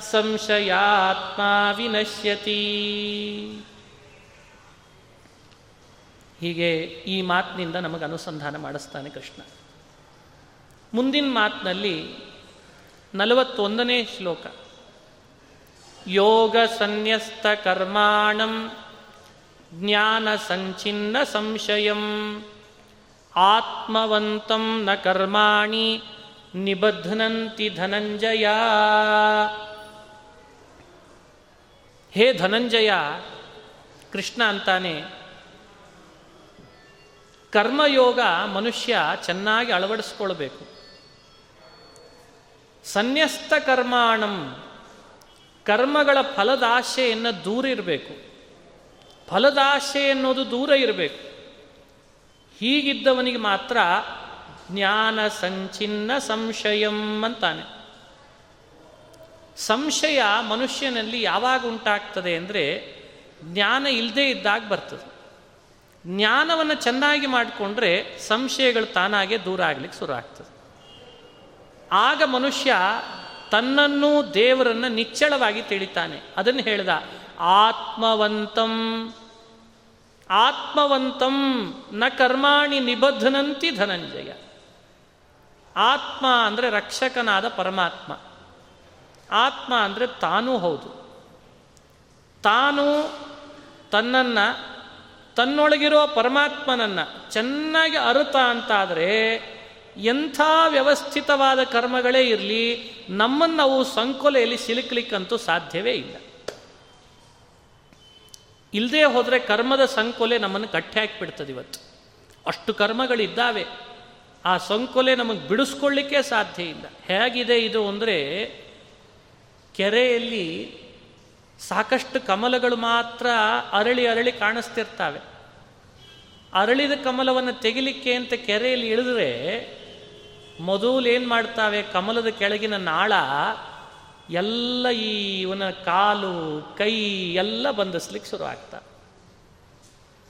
ಸಂಶಯಾತ್ಮ ವಿನಶ್ಯತಿ ಹೀಗೆ ಈ ಮಾತಿನಿಂದ ನಮಗೆ ಅನುಸಂಧಾನ ಮಾಡಿಸ್ತಾನೆ ಕೃಷ್ಣ. ಮುಂದಿನ ಮಾತಿನಲ್ಲಿ ನಲವತ್ತೊಂದನೇ ಶ್ಲೋಕ. ಯೋಗ ಸನ್ಯಸ್ತ ಕರ್ಮಾಣಂ, ಜ್ಞಾನ ಸಂಚಿನ್ನ ಸಂಶಯಂ. ಆತ್ಮವಂತಂ ನ ಕರ್ಮಾಣಿ ನಿಬಧ್ನಂತಿ ಧನಂಜಯ. ಹೇ ಧನಂಜಯ, ಕೃಷ್ಣ ಅಂತಾನೆ. ಕರ್ಮಯೋಗ ಮನುಷ್ಯ ಚೆನ್ನಾಗಿ ಅಳವಡಿಸ್ಕೊಳ್ಬೇಕು. ಸನ್ಯಸ್ತ ಕರ್ಮಾಣಂ ಕರ್ಮಗಳ ಫಲದಾಶೆಯನ್ನು ದೂರ ಇರಬೇಕು. ಫಲದಾಶೆ ಅನ್ನೋದು ದೂರ ಇರಬೇಕು. ಹೀಗಿದ್ದವನಿಗೆ ಮಾತ್ರ ಜ್ಞಾನ ಸಂಚಿನ್ನ ಸಂಶಯಂ ಅಂತಾನೆ. ಸಂಶಯ ಮನುಷ್ಯನಲ್ಲಿ ಯಾವಾಗ ಉಂಟಾಗ್ತದೆ ಅಂದರೆ ಜ್ಞಾನ ಇಲ್ಲದೇ ಇದ್ದಾಗ ಬರ್ತದೆ. ಜ್ಞಾನವನ್ನು ಚೆನ್ನಾಗಿ ಮಾಡಿಕೊಂಡ್ರೆ ಸಂಶಯಗಳು ತಾನಾಗೆ ದೂರ ಆಗ್ಲಿಕ್ಕೆ ಶುರು ಆಗ್ತದೆ. ಆಗ ಮನುಷ್ಯ ತನ್ನನ್ನು ದೇವರನ್ನು ನಿಚ್ಚಳವಾಗಿ ತಿಳಿತಾನೆ. ಅದನ್ನು ಹೇಳ್ದ, ಆತ್ಮವಂತಂ ಆತ್ಮವಂತಂ ನ ಕರ್ಮಾಣಿ ನಿಬದ್ಧನಂತಿ ಧನಂಜಯ. ಆತ್ಮ ಅಂದರೆ ರಕ್ಷಕನಾದ ಪರಮಾತ್ಮ. ಆತ್ಮ ಅಂದರೆ ತಾನೂ ಹೌದು. ತಾನು ತನ್ನನ್ನು ತನ್ನೊಳಗಿರೋ ಪರಮಾತ್ಮನನ್ನು ಚೆನ್ನಾಗಿ ಅರುತ ಅಂತಾದರೆ ಎಂಥ ವ್ಯವಸ್ಥಿತವಾದ ಕರ್ಮಗಳೇ ಇರಲಿ, ನಮ್ಮನ್ನು ನಾವು ಸಂಕೊಲೆಯಲ್ಲಿ ಸಿಲುಕಲಿಕ್ಕಂತೂ ಸಾಧ್ಯವೇ ಇಲ್ಲ. ಇಲ್ಲದೆ ಹೋದರೆ ಕರ್ಮದ ಸಂಕೊಲೆ ನಮ್ಮನ್ನು ಕಟ್ಟಿ ಹಾಕಿಬಿಡ್ತದೆ ಇವತ್ತು. ಅಷ್ಟು ಕರ್ಮಗಳಿದ್ದಾವೆ. ಆ ಸಂಕೊಲೆ ನಮಗೆ ಬಿಡಿಸ್ಕೊಳ್ಳಿಕ್ಕೆ ಸಾಧ್ಯ ಇಲ್ಲ. ಹೇಗಿದೆ ಇದು ಅಂದರೆ, ಕೆರೆಯಲ್ಲಿ ಸಾಕಷ್ಟು ಕಮಲಗಳು ಮಾತ್ರ ಅರಳಿ ಅರಳಿ ಕಾಣಿಸ್ತಿರ್ತಾವೆ. ಅರಳಿದ ಕಮಲವನ್ನು ತೆಗಿಲಿಕ್ಕೆ ಅಂತ ಕೆರೆಯಲ್ಲಿ ಇಳಿದ್ರೆ ಮೊದಲು ಏನು ಮಾಡ್ತಾವೆ? ಕಮಲದ ಕೆಳಗಿನ ನಾಳ ಎಲ್ಲ ಈ ಇವನ ಕಾಲು, ಕೈ ಎಲ್ಲ ಬಂಧಿಸ್ಲಿಕ್ಕೆ ಶುರು ಆಗ್ತಾ.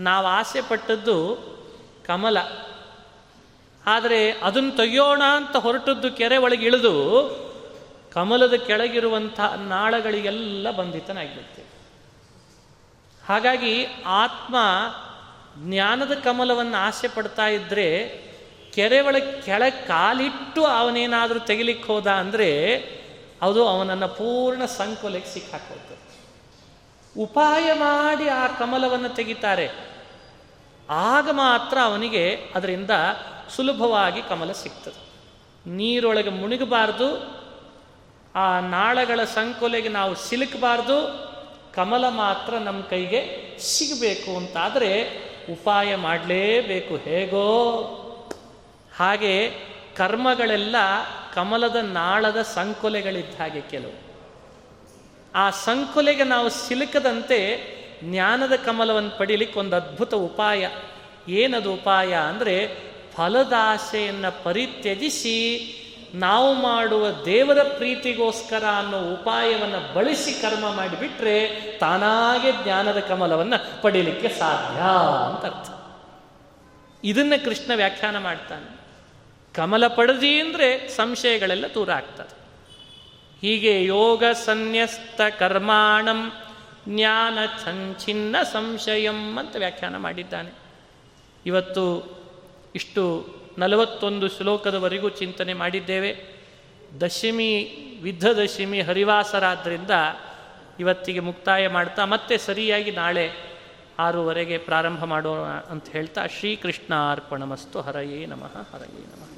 ನಾವು ಆಸೆ ಪಟ್ಟದ್ದು ಕಮಲ. ಆದರೆ ಅದನ್ನು ತೆಗೆಯೋಣ ಅಂತ ಹೊರಟದ್ದು ಕೆರೆ ಒಳಗೆ ಇಳಿದು ಕಮಲದ ಕೆಳಗಿರುವಂಥ ನಾಳಗಳಿಗೆಲ್ಲ ಬಂಧಿತನಾಗಿರುತ್ತೆ ಹಾಗಾಗಿ ಆತ್ಮ ಜ್ಞಾನದ ಕಮಲವನ್ನು ಆಸೆ ಪಡ್ತಾ ಇದ್ದರೆ ಕೆರೆ ಒಳಗೆ ಕೆಳ ಕಾಲಿಟ್ಟು ಅವನೇನಾದರೂ ತೆಗಿಲಿಕ್ಕೆ ಹೋದ ಅಂದರೆ ಅದು ಅವನನ್ನು ಪೂರ್ಣ ಸಂಕೊಲೆಗೆ ಸಿಕ್ಕಾಕೋತು ಉಪಾಯ ಮಾಡಿ ಆ ಕಮಲವನ್ನು ತೆಗಿತಾರೆ. ಆಗ ಮಾತ್ರ ಅವನಿಗೆ ಅದರಿಂದ ಸುಲಭವಾಗಿ ಕಮಲ ಸಿಗ್ತದೆ ನೀರೊಳಗೆ ಮುಳುಗಬಾರ್ದು ಆ ನಾಳಗಳ ಸಂಕೊಲೆಗೆ ನಾವು ಸಿಲುಕಬಾರ್ದು, ಕಮಲ ಮಾತ್ರ ನಮ್ಮ ಕೈಗೆ ಸಿಗಬೇಕು ಅಂತಾದರೆ ಉಪಾಯ ಮಾಡಲೇಬೇಕು. ಹೇಗೋ? ಹಾಗೆ ಕರ್ಮಗಳೆಲ್ಲ ಕಮಲದ ನಾಳದ ಸಂಕೊಲೆಗಳಿದ್ದ ಹಾಗೆ ಕೆಲವು. ಆ ಸಂಕೊಲೆಗೆ ನಾವು ಸಿಲುಕದಂತೆ ಜ್ಞಾನದ ಕಮಲವನ್ನು ಪಡೀಲಿಕ್ಕೆ ಒಂದು ಅದ್ಭುತ ಉಪಾಯ. ಏನದು ಉಪಾಯ ಅಂದರೆ ಫಲದಾಸೆಯನ್ನು ಪರಿತ್ಯಜಿಸಿ ನಾವು ಮಾಡುವ ದೇವರ ಪ್ರೀತಿಗೋಸ್ಕರ ಅನ್ನೋ ಉಪಾಯವನ್ನು ಬಳಸಿ ಕರ್ಮ ಮಾಡಿಬಿಟ್ರೆ ತಾನಾಗೆ ಜ್ಞಾನದ ಕಮಲವನ್ನು ಪಡೀಲಿಕ್ಕೆ ಸಾಧ್ಯ ಅಂತ ಅರ್ಥ. ಇದನ್ನು ಕೃಷ್ಣ ವ್ಯಾಖ್ಯಾನ ಮಾಡ್ತಾನೆ. ಕಮಲ ಪಡೆದಿ ಅಂದರೆ ಸಂಶಯಗಳೆಲ್ಲ ದೂರ ಆಗ್ತದೆ. ಹೀಗೆ ಯೋಗ ಸನ್ಯಸ್ತ ಕರ್ಮಾಣಂ ಜ್ಞಾನ ಸಂಚಿನ್ನ ಸಂಶಯಂ ಅಂತ ವ್ಯಾಖ್ಯಾನ ಮಾಡಿದ್ದಾನೆ. ಇವತ್ತು ಇಷ್ಟು ನಲವತ್ತೊಂದು ಶ್ಲೋಕದವರೆಗೂ ಚಿಂತನೆ ಮಾಡಿದ್ದೇವೆ. ದಶಮಿ ವಿದ್ಧದಶಮಿ ಹರಿವಾಸರಾದ್ದರಿಂದ ಇವತ್ತಿಗೆ ಮುಕ್ತಾಯ ಮಾಡ್ತಾ ಮತ್ತೆ ಸರಿಯಾಗಿ ನಾಳೆ ಆರೂವರೆಗೆ ಪ್ರಾರಂಭ ಮಾಡೋಣ ಅಂತ ಹೇಳ್ತಾ ಶ್ರೀಕೃಷ್ಣ ಅರ್ಪಣಮಸ್ತು ಹರಯೇ ನಮಃ ಹರಯೇ ನಮಃ.